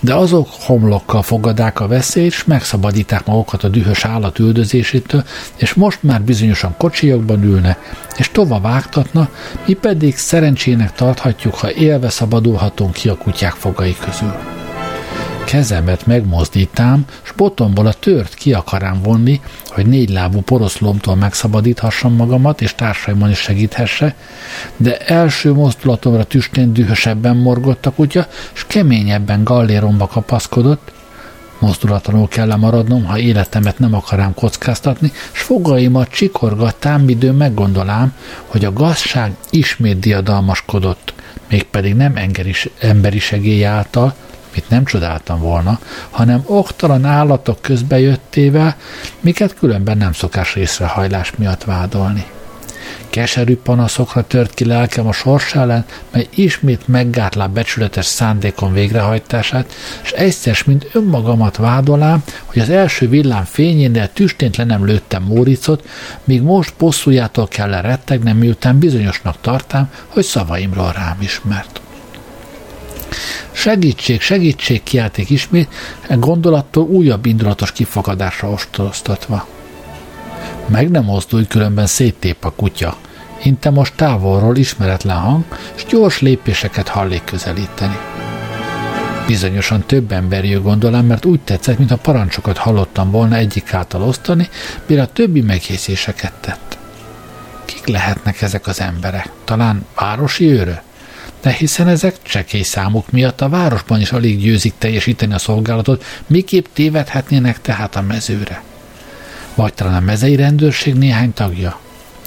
de azok homlokkal fogadák a veszélyt, és megszabadíták magukat a dühös állat üldözésétől, és most már bizonyosan kocsijokban ülne, és tovább vágtatna, mi pedig szerencsének tarthatjuk, ha élve szabadulhatunk ki a kutyák fogai közül kezemet megmozdítám, s botomból a tört ki akarám vonni, hogy négy lábú poroszlomtól megszabadíthassam magamat, és társaimon is segíthesse, de első mozdulatomra tüstén dühösebben morgott a kutya, s keményebben galléromba kapaszkodott, Mozdulatlanul kell maradnom, ha életemet nem akarám kockáztatni, s fogaimat csikorgattám, midőn meggondolám, hogy a gazság ismét diadalmaskodott, mégpedig nem emberi segély által, mit nem csodáltam volna, hanem oktalan állatok közbejöttével, miket különben nem szokás részrehajlás miatt vádolni. Keserű panaszokra tört ki lelkem a sors ellen, mely ismét meggátlá becsületes szándékon végrehajtását, és egyszer, mint önmagamat vádolám, hogy az első villám fényénél tüstént le nem lőttem Móricot, míg most bosszújától kell rettegnem, miután bizonyosnak tartám, hogy szavaimról rám ismert. Segítség, segítség, kiálték ismét, e gondolattól újabb indulatos kifakadásra ostorosztatva. Meg nem mozdulj, különben széttép a kutya. Inte most távolról ismeretlen hang, s gyors lépéseket hallék közelíteni. Bizonyosan több ember jön gondolám, mert úgy tetszett, mintha parancsokat hallottam volna egyik által osztani, mire a többi megjegyzéseket tett. Kik lehetnek ezek az emberek? Talán városi őrök? De hiszen ezek csekély számuk miatt a városban is alig győzik teljesíteni a szolgálatot, miképp tévedhetnének tehát a mezőre. Vagy talán a mezei rendőrség néhány tagja.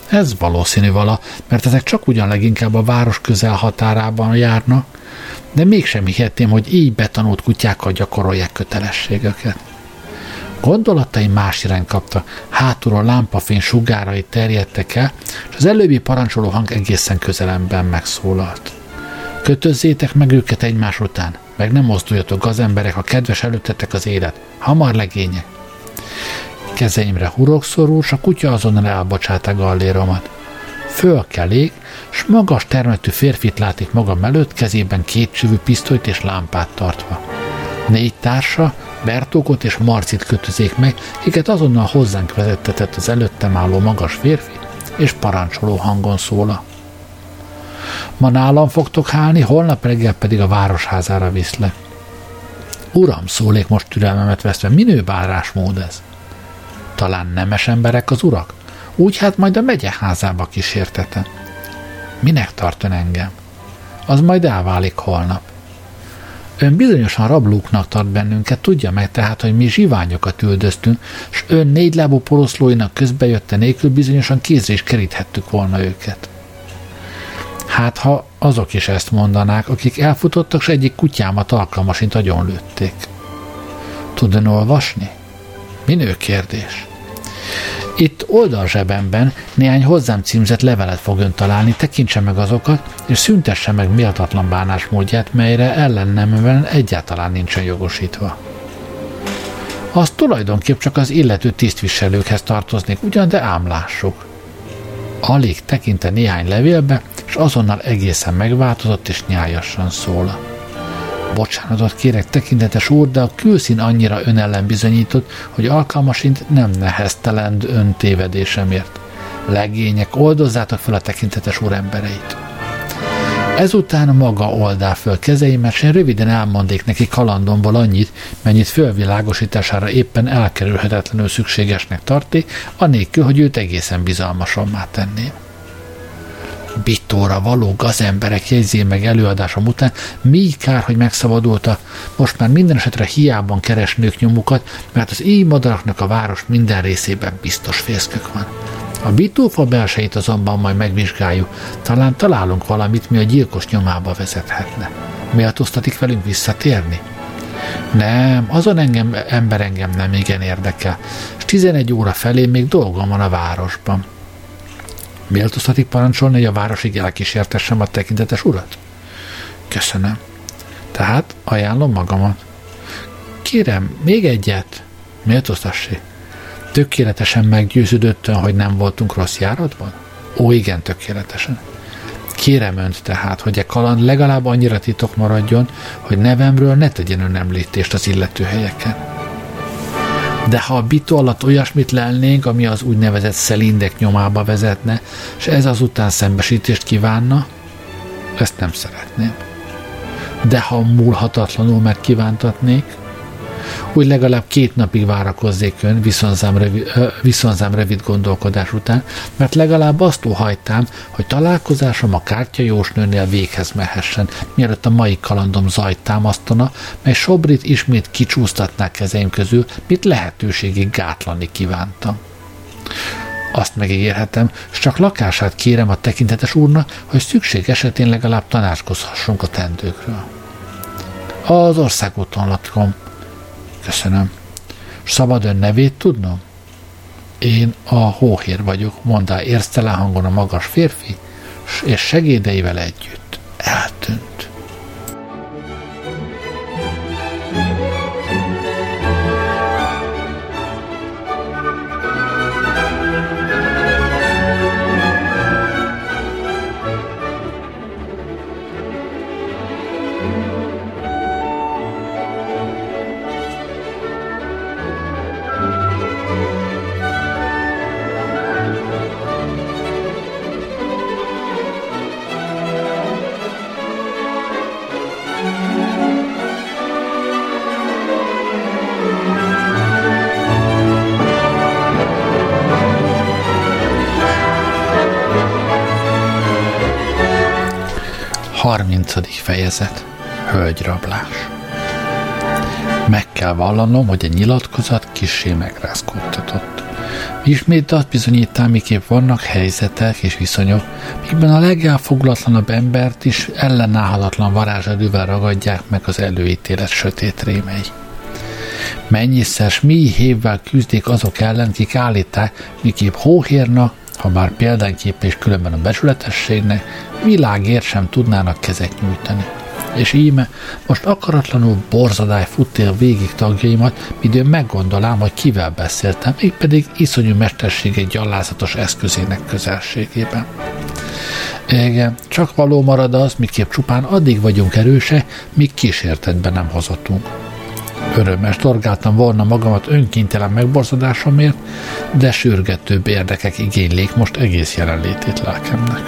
Ez valószínű vala, mert ezek csak ugyan leginkább a város közel határában járnak, de mégsem hihetném, hogy így betanult kutyákkal gyakorolják kötelességeket. Gondolatai más irány kapta, hátulról lámpafény sugárai terjedtek el, és az előbbi parancsoló hang egészen közelemben megszólalt. Kötözzétek meg őket egymás után, meg nem mozduljatok az emberek, ha kedves előttetek az élet. Hamar legények. Kezeimre hurok szorul, s a kutya azonnal elbocsát a galléromat. Fölkelék, s magas termetű férfit látik magam előtt, kezében két csövű pisztolyt és lámpát tartva. Négy társa, Bertókot és Marcit kötözék meg, akiket azonnal hozzánk vezettetett az előttem álló magas férfi, és parancsoló hangon szóla. Ma nálam fogtok hálni, holnap reggel pedig a városházára viszlek. Uram, szólék most türelmemet veszve, minő bárásmód ez? Talán nemes emberek az urak? Úgy hát majd a megye házába kísértetem. Minek tart ön engem? Az majd elválik holnap. Ön bizonyosan rablóknak tart bennünket, tudja meg tehát, hogy mi zsiványokat üldöztünk, és ön négylábú poroszlóinak közbejötte nélkül bizonyosan kézre is keríthettük volna őket. Hát, ha azok is ezt mondanák, akik elfutottak, s egyik kutyámat alkalmasint lőtték. Tud ön olvasni? Minő kérdés. Itt oldalzsebemben néhány hozzám címzett levelet fog ön találni, tekintse meg azokat, és szüntesse meg méltatlan bánásmódját, melyre ellennemben egyáltalán nincsen jogosítva. Az tulajdonképp csak az illető tisztviselőkhez tartoznék, ugyan, de ámlássuk. Alig tekinte néhány levélbe, és azonnal egészen megváltozott és nyájasan szól. Bocsánatot kérek, tekintetes úr, de a külszín annyira önellen bizonyított, hogy alkalmasint nem neheztelend ön tévedésemért. Legények, oldozzátok fel a tekintetes úr embereit. Ezután maga oldál föl kezeimet, és én röviden elmondék neki kalandomból annyit, mennyit fölvilágosítására éppen elkerülhetetlenül szükségesnek tarté, anélkül, hogy őt egészen bizalmasommá tenném. Bittóra való gazemberek jegyzé meg előadásom után, mi kár, hogy megszabadulta, most már minden esetre hiában keresnők nyomukat, mert az éj madaraknak a város minden részében biztos fészkök van. A bitófa belsejét azonban majd megvizsgáljuk, talán találunk valamit, mi a gyilkos nyomába vezethetne. Méltóztatik velünk visszatérni? Nem, azon engem, ember engem nem igen érdekel, és 11 óra felé még dolgom van a városban. Méltóztatik parancsolni, hogy a városig elkísértessem a tekintetes urat? Köszönöm. Tehát ajánlom magamat. Kérem, még egyet. Méltóztassék. Tökéletesen meggyőződött hogy nem voltunk rossz járatban? Ó, igen, tökéletesen. Kérem önt tehát, hogy e kaland legalább annyira titok maradjon, hogy nevemről ne tegyen ön említést az illető helyeken. De ha a bitó alatt olyasmit lelnénk, ami az úgynevezett szelindek nyomába vezetne, és ez azután szembesítést kívánna, ezt nem szeretném. De ha múlhatatlanul megkívántatnék, úgy legalább két napig várakozzék ön viszonzám rövid, viszonzám rövid gondolkodás után, mert legalább azt óhajtám, hogy találkozásom a kártyajósnőnél véghez mehessen, mielőtt a mai kalandom zajt támasztana, mely Sobrit ismét kicsúsztatná kezeim közül, mit lehetőségig gátlani kívántam. Azt megígérhetem, és csak lakását kérem a tekintetes úrnak, hogy szükség esetén legalább tanácskozhassunk a tendőkről. Az országúton lakom, Köszönöm. Szabad ön nevét tudnom? Én a hóhér vagyok, mondta érztelen hangon a magas férfi, és segédeivel együtt eltűnt. 30. fejezet Hölgyrablás Meg kell vallanom, hogy a nyilatkozat kissé megrázkódtatott. Ismét azt bizonyítál, miképp vannak helyzetek és viszonyok, mikben a legelfogulatlanabb embert is ellenállhatatlan varázserővel ragadják meg az előítélet sötét rémei. Mennyiszer mi hévvel küzdik azok ellen, kik állíták, miképp hóhérna, ha bár példánykép és különben a becsületességnek, világért sem tudnának kezet nyújtani és íme most akaratlanul borzadály futtél végig tagjaimat, midőn meggondolám, hogy kivel beszéltem, pedig iszonyú egy gyalázatos eszközének közelségében. Igen, csak való marad az, miképp csupán addig vagyunk erőse, míg kísértetben nem hazottunk. Örömmes torgáltam volna magamat önkéntelen megborzadásomért, de sürgetőbb érdekek igénylék most egész jelenlétét lelkemnek.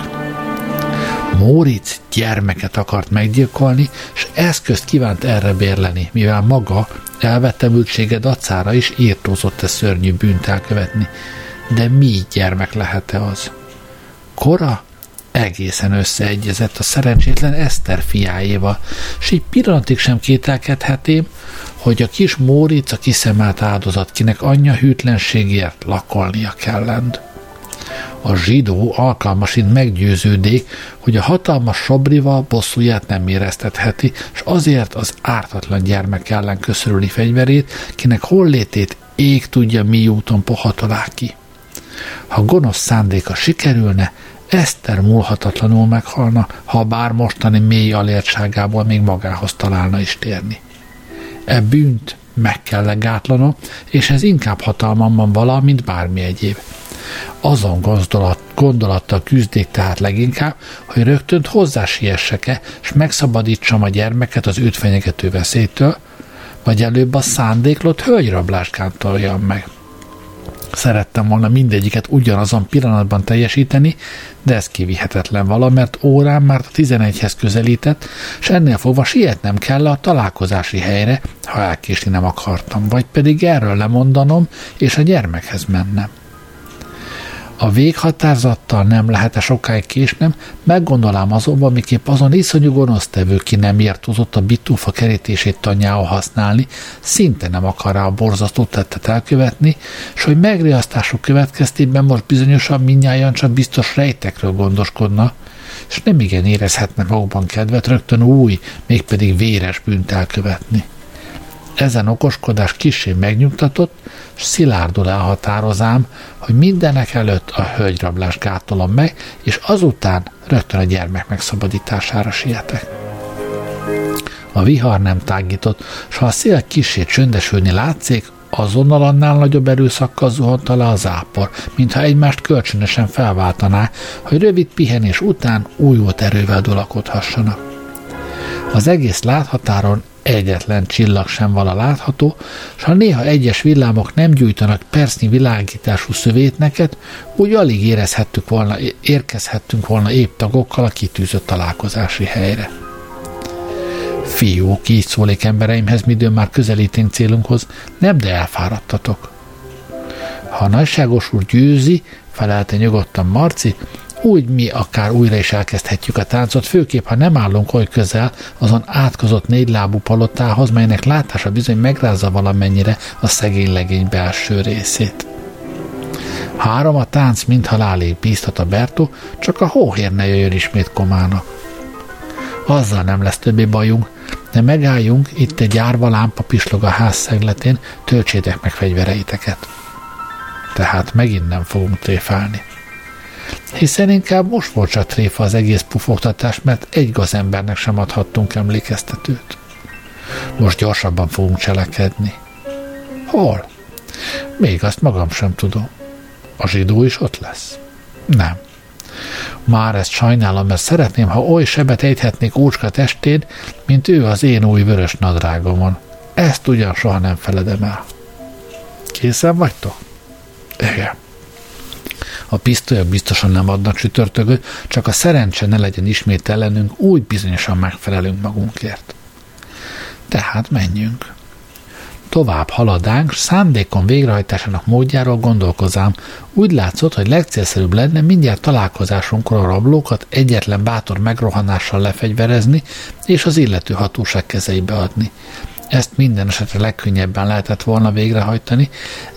Móricz gyermeket akart meggyilkolni, és eszközt kívánt erre bérleni, mivel maga elvettemültsége dacára is írtózott e szörnyű bűnt elkövetni. De mi gyermek lehet-e az? Kora egészen összeegyezett a szerencsétlen Eszter fiájéval, és egy pillanatig sem kételkedhetém, hogy a kis Móricz a kiszemelt áldozat, kinek anyja hűtlenségért lakolnia kellend a zsidó alkalmasint meggyőződék, hogy a hatalmas sobrival bosszúját nem éreztetheti, és azért az ártatlan gyermek ellen köszörüli fegyverét, kinek hollétét ég tudja mi úton pohatolá ki. Ha gonosz szándéka sikerülne, Eszter múlhatatlanul meghalna, ha bár mostani mély alértságából még magához találna is térni. E bűnt meg kell legátlanom, és ez inkább hatalmamban vala, mint bármi egyéb. Azon gondolat, gondolattal küzdék tehát leginkább, hogy rögtön hozzásiessek-e, és megszabadítsam a gyermeket az őt fenyegető veszélytől, vagy előbb a szándéklott hölgyrablást kántoljam meg. Szerettem volna mindegyiket ugyanazon pillanatban teljesíteni, de ez kivihetetlen vala, mert órán már a 11-hez közelített, és ennél fogva sietnem kell a találkozási helyre, ha elkésni nem akartam, vagy pedig erről lemondanom, és a gyermekhez mennem a véghatározattal nem lehet-e sokáig késnem, meggondolám azonban, miképp azon iszonyú gonosztevő ki nem értozott a bitúfa kerítését tanyául használni, szinte nem akar rá a borzasztó tettet elkövetni, és hogy megriasztások következtében most bizonyosan minnyáján csak biztos rejtekről gondoskodna, és nem igen érezhetne magukban kedvet rögtön új, mégpedig véres bűnt elkövetni. Ezen okoskodás kisé megnyugtatott, és szilárdul elhatározám, hogy mindenek előtt a hölgyrablást gátolom meg, és azután rögtön a gyermek megszabadítására sietek. A vihar nem tágított, s ha a szél kisé csöndesülni látszik, azonnal annál nagyobb erőszakkal zuhant le az ápor, mintha egymást kölcsönösen felváltaná, hogy rövid pihenés után újult erővel dolakodhassanak. Az egész láthatáron egyetlen csillag sem vala látható, s ha néha egyes villámok nem gyújtanak persznyi világítású szövétneket, úgy alig érezhettük volna, érkezhettünk volna épp tagokkal a kitűzött találkozási helyre. Fiúk, így szólék embereimhez, midőn már közelítünk célunkhoz, nem de elfáradtatok. Ha a nagyságos úr győzi, felelte nyugodtan Marci, úgy mi akár újra is elkezdhetjük a táncot, főképp, ha nem állunk oly közel azon átkozott négylábú palotához, melynek látása bizony megrázza valamennyire a szegény legény belső részét. Három a tánc mind halálig bíztat a Bertó, csak a hóhér ne jöjjön ismét komának. Azzal nem lesz többé bajunk, de megálljunk, itt egy árva lámpa pislog a ház szegletén, töltsétek meg fegyvereiteket. Tehát megint nem fogunk tréfálni hiszen inkább most volt csak tréfa az egész pufogtatás, mert egy gazembernek sem adhattunk emlékeztetőt. Most gyorsabban fogunk cselekedni. Hol? Még azt magam sem tudom. A zsidó is ott lesz? Nem. Már ezt sajnálom, mert szeretném, ha oly sebet ejthetnék ócska testén, mint ő az én új vörös nadrágomon. Ezt ugyan soha nem feledem el. Készen vagytok? Igen. A pisztolyok biztosan nem adnak csütörtököt, csak a szerencse ne legyen ismét ellenünk, úgy bizonyosan megfelelünk magunkért. Tehát menjünk. Tovább haladánk, szándékon végrehajtásának módjáról gondolkozám. Úgy látszott, hogy legcélszerűbb lenne mindjárt találkozásunkkor a rablókat egyetlen bátor megrohanással lefegyverezni és az illető hatóság kezeibe adni. Ezt minden esetre legkönnyebben lehetett volna végrehajtani,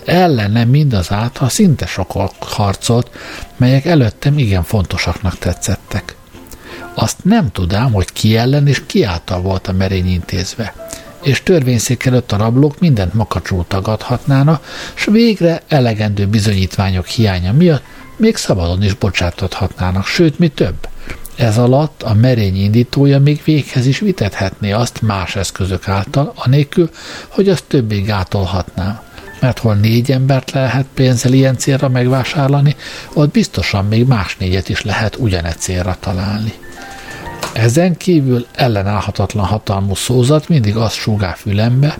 ellene mindazáltal szinte sokak harcolt, melyek előttem igen fontosaknak tetszettek. Azt nem tudám, hogy ki ellen és ki által volt a merény intézve és törvényszék előtt a rablók mindent makacsul tagadhatnána, s végre elegendő bizonyítványok hiánya miatt még szabadon is bocsátathatnának, sőt, mi több. Ez alatt a merény indítója még véghez is vitethetné azt más eszközök által, anélkül, hogy azt többé gátolhatná. Mert hol négy embert lehet pénzzel ilyen célra megvásárolni, ott biztosan még más négyet is lehet ugyanegy célra találni. Ezen kívül ellenállhatatlan hatalmú szózat mindig azt súgál fülembe,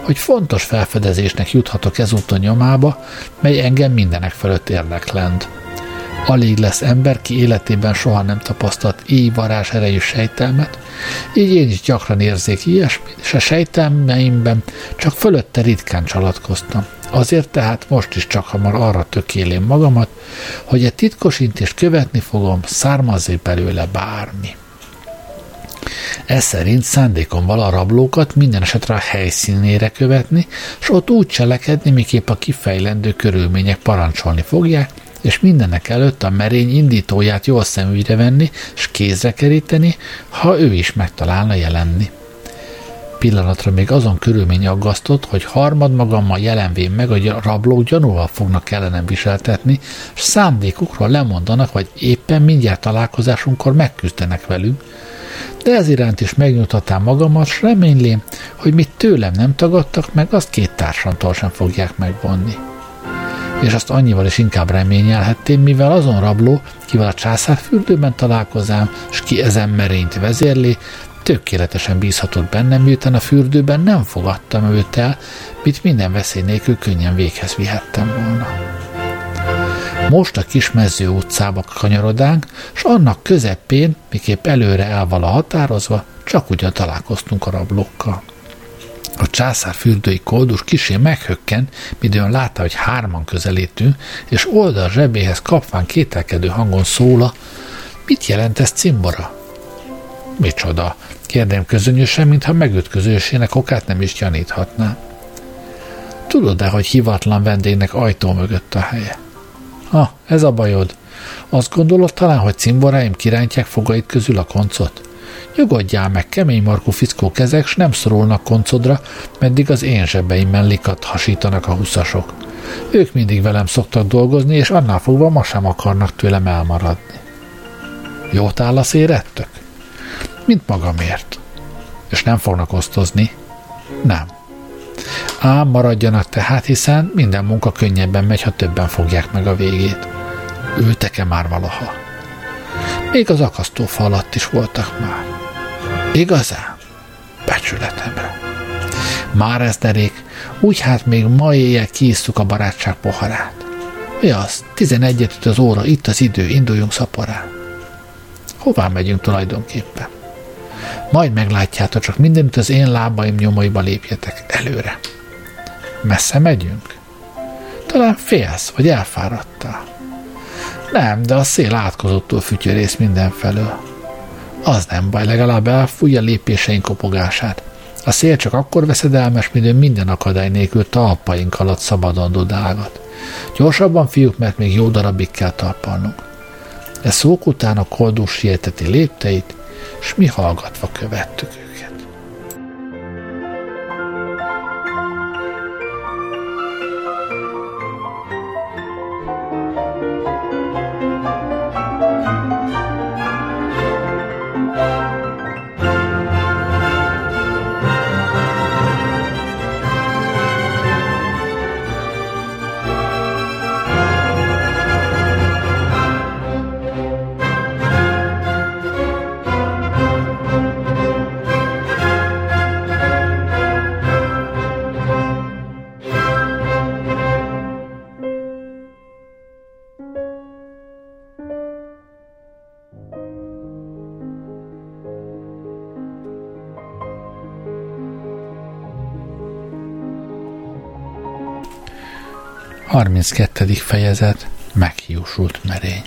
hogy fontos felfedezésnek juthatok ezúton nyomába, mely engem mindenek fölött érdeklend. Alig lesz ember, ki életében soha nem tapasztalt így varázs erejű sejtelmet, így én is gyakran érzék ilyesmit, és a sejtelmeimben csak fölötte ritkán csalatkoztam. Azért tehát most is csak hamar arra tökélém magamat, hogy egy titkos intést követni fogom, származzék belőle bármi. Ez szerint szándékom vala a rablókat minden esetre a helyszínére követni, és ott úgy cselekedni, miképp a kifejlendő körülmények parancsolni fogják, és mindenek előtt a merény indítóját jól szemügyre venni, és kézre keríteni, ha ő is megtalálna jelenni. Pillanatra még azon körülmény aggasztott, hogy harmad magammal jelenvén meg a rablók gyanúval fognak ellenem viseltetni, és szándékukról lemondanak, vagy éppen mindjárt találkozásunkkor megküzdenek velünk, de ez iránt is megnyugtatám magamat, s reménylém, hogy mit tőlem nem tagadtak meg, azt két társamtól sem fogják megvonni. És azt annyival is inkább reményelhettem, mivel azon rabló, kivel a császárfürdőben találkozám, s ki ezen merényt vezérli, tökéletesen bízhatott bennem, miután a fürdőben nem fogadtam őt el, mit minden veszély nélkül könnyen véghez vihettem volna. Most a kis mező utcába kanyarodánk, s annak közepén, miképp előre elvala határozva, csak ugyan találkoztunk a rablókkal. A császár fürdői koldus kisé meghökken, midőn látta, hogy hárman közelítünk, és oldal zsebéhez kapván kételkedő hangon szóla, mit jelent ez cimbora? Micsoda? Kérdem közönösen, mintha megütközősének okát nem is gyaníthatná. Tudod-e, hogy hivatlan vendégnek ajtó mögött a helye? Ha, ez a bajod. Azt gondolod talán, hogy cimboráim kirántják fogait közül a koncot? Nyugodjál meg, kemény markú fickó kezek, s nem szorulnak koncodra, meddig az én zsebeimmel likat hasítanak a huszasok. Ők mindig velem szoktak dolgozni, és annál fogva ma sem akarnak tőlem elmaradni. Jót áll a szérettök? Mint magamért. És nem fognak osztozni? Nem. Ám maradjanak tehát, hiszen minden munka könnyebben megy, ha többen fogják meg a végét. Ültek-e már valaha? Még az akasztófa alatt is voltak már. Igazán? Becsületemre. Már ez derék, úgy hát még ma éjjel kiisztuk a barátság poharát. Mi az? Tizenegyet üt az óra, itt az idő, induljunk szaporán. Hová megyünk tulajdonképpen? Majd meglátjátok, csak mindent az én lábaim nyomaiba lépjetek előre. Messze megyünk? Talán félsz, vagy elfáradtál. Nem, de a szél átkozottól fütyörész mindenfelől. Az nem baj, legalább elfújja lépéseink kopogását. A szél csak akkor veszedelmes, mint minden akadály nélkül talpaink alatt szabadon dudálgat. Gyorsabban, fiúk, mert még jó darabig kell talpalnunk. E szók után a koldus sieteti lépteit, s mi hallgatva követtük 32. fejezet Meghiúsult merény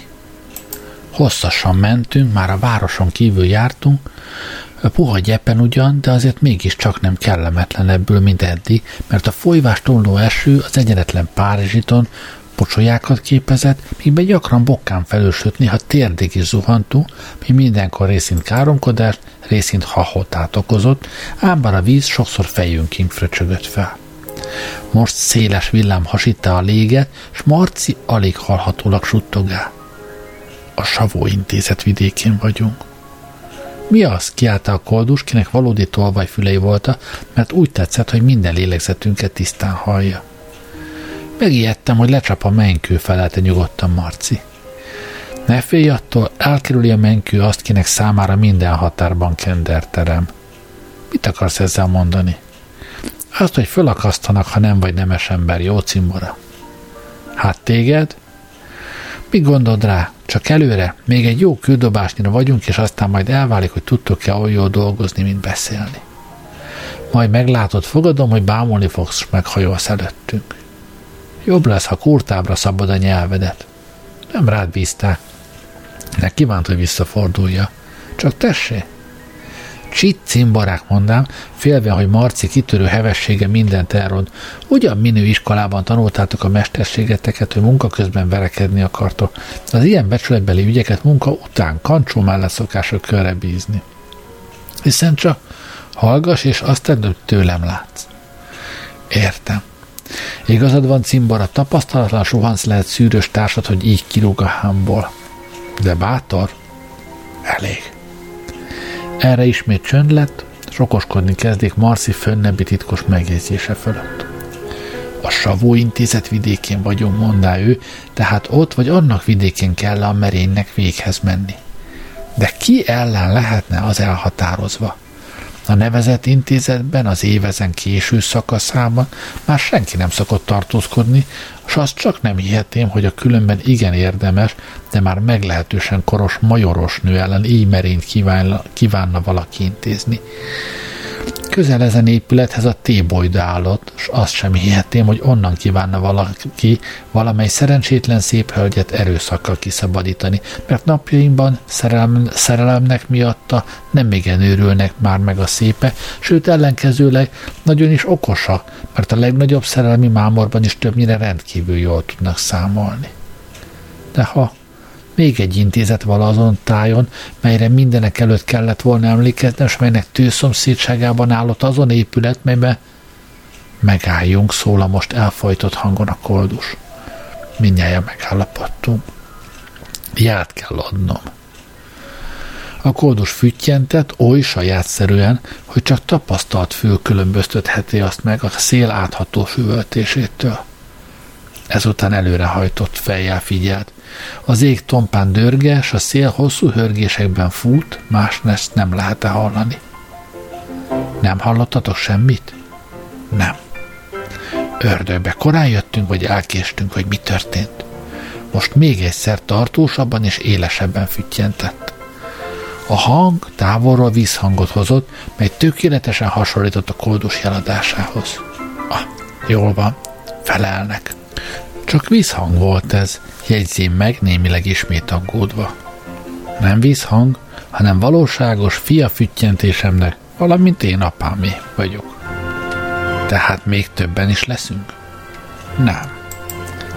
Hosszasan mentünk, már a városon kívül jártunk, A puha gyepen ugyan, de azért mégiscsak nem kellemetlen ebből, mint eddig, mert a folyvás tolló eső az egyenetlen Párizsiton pocsolyákat képezett, mígben gyakran bokkán felősött, néha térdig is zuhantó, mi mindenkor részint káromkodást, részint hahotát okozott, ám bár a víz sokszor fejünkig fröcsögött fel. Most széles villám hasítta a léget, s Marci alig hallhatólag suttogál. A Savó intézet vidékén vagyunk. Mi az? kiállta a koldus, kinek valódi tolvajfülei volta, mert úgy tetszett, hogy minden lélegzetünket tisztán hallja. Megijedtem, hogy lecsap a menykő, felelte nyugodtan Marci. Ne félj attól, elkerüli a menykő azt, kinek számára minden határban kenderterem. Mit akarsz ezzel mondani? Azt, hogy fölakasztanak, ha nem vagy nemes ember, jó cimbora. Hát téged? Mi gondolod rá? Csak előre, még egy jó küldobásnyira vagyunk, és aztán majd elválik, hogy tudtok-e olyan jól dolgozni, mint beszélni. Majd meglátod, fogadom, hogy bámulni fogsz, meghajolsz előttünk. Jobb lesz, ha kurtábra szabad a nyelvedet. Nem rád bízták. Ne kívánt, hogy visszafordulja. Csak tessé. Csit cimbarák mondám, félve, hogy Marci kitörő hevessége mindent elrond. Ugyan minő iskolában tanultátok a mesterségeteket, hogy munka közben verekedni akartok. Az ilyen becsületbeli ügyeket munka után kancsó mellett szokások körre bízni. Hiszen csak hallgas, és azt tedd, hogy tőlem látsz. Értem. Igazad van, cimbara, tapasztalatlan suhansz lehet szűrös társad, hogy így kirúg a hámból. De bátor? Elég. Erre ismét csönd lett, és okoskodni kezdik Marci fönnebbi titkos megjegyzése fölött. A Savó intézet vidékén vagyunk, mondá ő, tehát ott vagy annak vidékén kell a merénynek véghez menni. De ki ellen lehetne az elhatározva? A nevezett intézetben az évezen késő szakaszában már senki nem szokott tartózkodni, és azt csak nem hihetném, hogy a különben igen érdemes, de már meglehetősen koros majoros nő ellen így merényt kívánna, kívánna valaki intézni. Közel ezen épülethez a tébolyda állott, és azt sem hihetném, hogy onnan kívánna valaki valamely szerencsétlen szép hölgyet erőszakkal kiszabadítani, mert napjainkban szerelem, szerelemnek miatta nem igen őrülnek már meg a szépe, sőt ellenkezőleg nagyon is okosa, mert a legnagyobb szerelmi mámorban is többnyire rendkívül jól tudnak számolni. De ha még egy intézet vala azon tájon, melyre mindenek előtt kellett volna emlékezni, és melynek tőszomszédságában állott azon épület, melyben megálljunk, szól a most elfajtott hangon a koldus. Mindjárt megállapodtunk. Ját kell adnom. A koldus füttyentett oly sajátszerűen, hogy csak tapasztalt fül különböztetheti azt meg a szél átható füvöltésétől. Ezután előrehajtott fejjel figyelt. Az ég tompán dörges, a szél hosszú hörgésekben fut, más ezt nem lehet -e hallani. Nem hallottatok semmit? Nem. Ördögbe korán jöttünk, vagy elkéstünk, vagy mi történt? Most még egyszer tartósabban és élesebben füttyentett. A hang távolról vízhangot hozott, mely tökéletesen hasonlított a koldus jeladásához. Ah, jól van, felelnek. Csak vízhang volt ez, jegyzém meg némileg ismét aggódva. Nem vízhang, hanem valóságos fia füttyentésemnek, valamint én apámé vagyok. Tehát még többen is leszünk? Nem.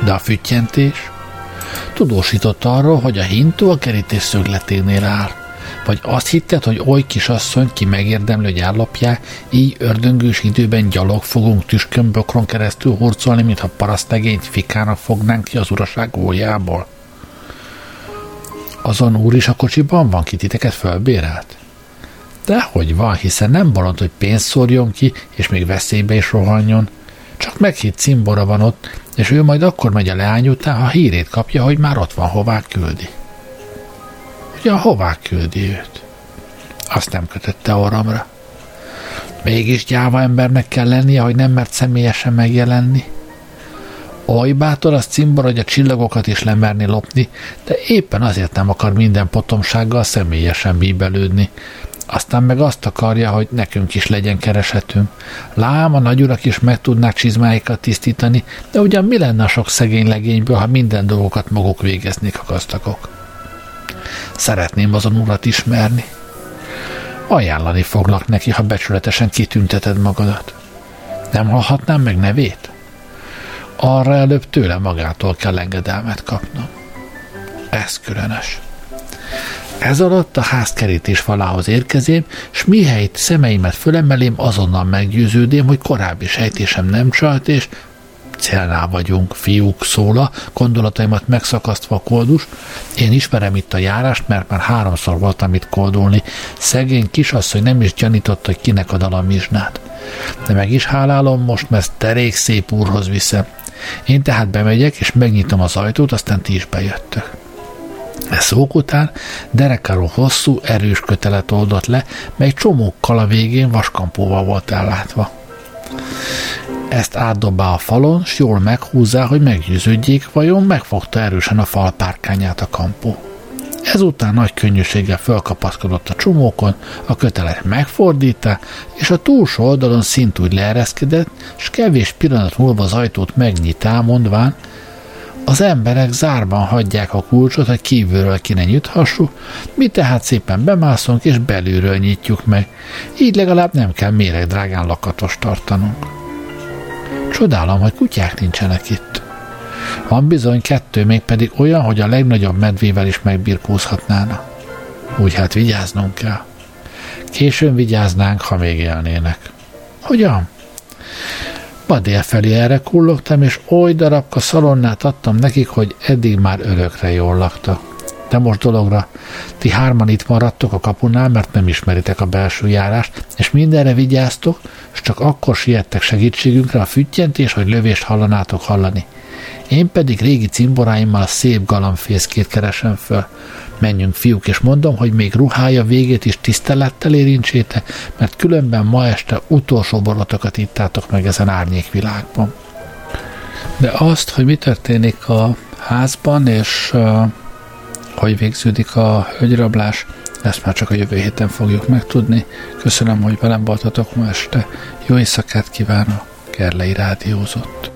De a füttyentés? Tudósított arról, hogy a hintó a kerítés szögleténél áll. Vagy azt hitted, hogy oly kisasszony, ki megérdemli, hogy ellopják, így ördöngős időben gyalog fogunk tüskömbökron keresztül hurcolni, mintha parasztegényt fikának fognánk ki az uraság ójából? Azon úr is a kocsiban van, ki titeket fölbérelt? hogy van, hiszen nem bolond, hogy pénzt szórjon ki, és még veszélybe is rohanjon. Csak meghitt cimbora van ott, és ő majd akkor megy a leány után, ha hírét kapja, hogy már ott van, hová küldi. Ugyan hová küldi őt? Azt nem kötötte orramra. Mégis gyáva embernek kell lennie, hogy nem mert személyesen megjelenni. Oly bátor az cimbor, hogy a csillagokat is lemerni lopni, de éppen azért nem akar minden potomsággal személyesen bíbelődni. Aztán meg azt akarja, hogy nekünk is legyen kereshetünk. Lám, a nagyurak is meg tudnák csizmáikat tisztítani, de ugyan mi lenne a sok szegény legényből, ha minden dolgokat maguk végeznék a gazdagok? Szeretném azon urat ismerni. Ajánlani foglak neki, ha becsületesen kitünteted magadat. Nem hallhatnám meg nevét? Arra előbb tőle magától kell engedelmet kapnom. Ez különös. Ez alatt a házkerítés falához érkezém, s mihelyt szemeimet fölemelém, azonnal meggyőződém, hogy korábbi sejtésem nem csalt, és célnál vagyunk, fiúk szóla, gondolataimat megszakasztva a koldus. Én ismerem itt a járást, mert már háromszor voltam itt koldulni. Szegény kisasszony nem is gyanított, hogy kinek ad a mizsnát. De meg is hálálom most, mert derék szép úrhoz viszem. Én tehát bemegyek, és megnyitom az ajtót, aztán ti is bejöttök. E szók után derekáról hosszú, erős kötelet oldott le, mely csomókkal a végén vaskampóval volt ellátva. Ezt átdobá a falon, s jól meghúzzá, hogy meggyőződjék, vajon megfogta erősen a falpárkányát a kampó. Ezután nagy könnyűséggel fölkapaszkodott a csomókon, a kötelet megfordítá, és a túlsó oldalon szintúgy leereszkedett, s kevés pillanat múlva az ajtót megnyitá, mondván, az emberek zárban hagyják a kulcsot, hogy kívülről ki ne nyithassuk, mi tehát szépen bemászunk és belülről nyitjuk meg. Így legalább nem kell méreg drágán lakatos tartanunk. Csodálom, hogy kutyák nincsenek itt. Van bizony kettő, még pedig olyan, hogy a legnagyobb medvével is megbirkózhatnána. Úgy hát vigyáznunk kell. Későn vigyáznánk, ha még élnének. Hogyan? Ma délfelé erre kullogtam, és oly darabka szalonnát adtam nekik, hogy eddig már örökre jól laktak. De most dologra, ti hárman itt maradtok a kapunál, mert nem ismeritek a belső járást, és mindenre vigyáztok, és csak akkor siettek segítségünkre a füttyentés, hogy lövést hallanátok hallani. Én pedig régi cimboráimmal a szép galambfészkét keresem föl. Menjünk, fiúk, és mondom, hogy még ruhája végét is tisztelettel érintsétek, mert különben ma este utolsó borotokat ittátok meg ezen árnyékvilágban. De azt, hogy mi történik a házban, és hogy végződik a hölgyrablás, ezt már csak a jövő héten fogjuk megtudni. Köszönöm, hogy velem voltatok ma este. Jó éjszakát kívánok, Gerlei Rádiózott.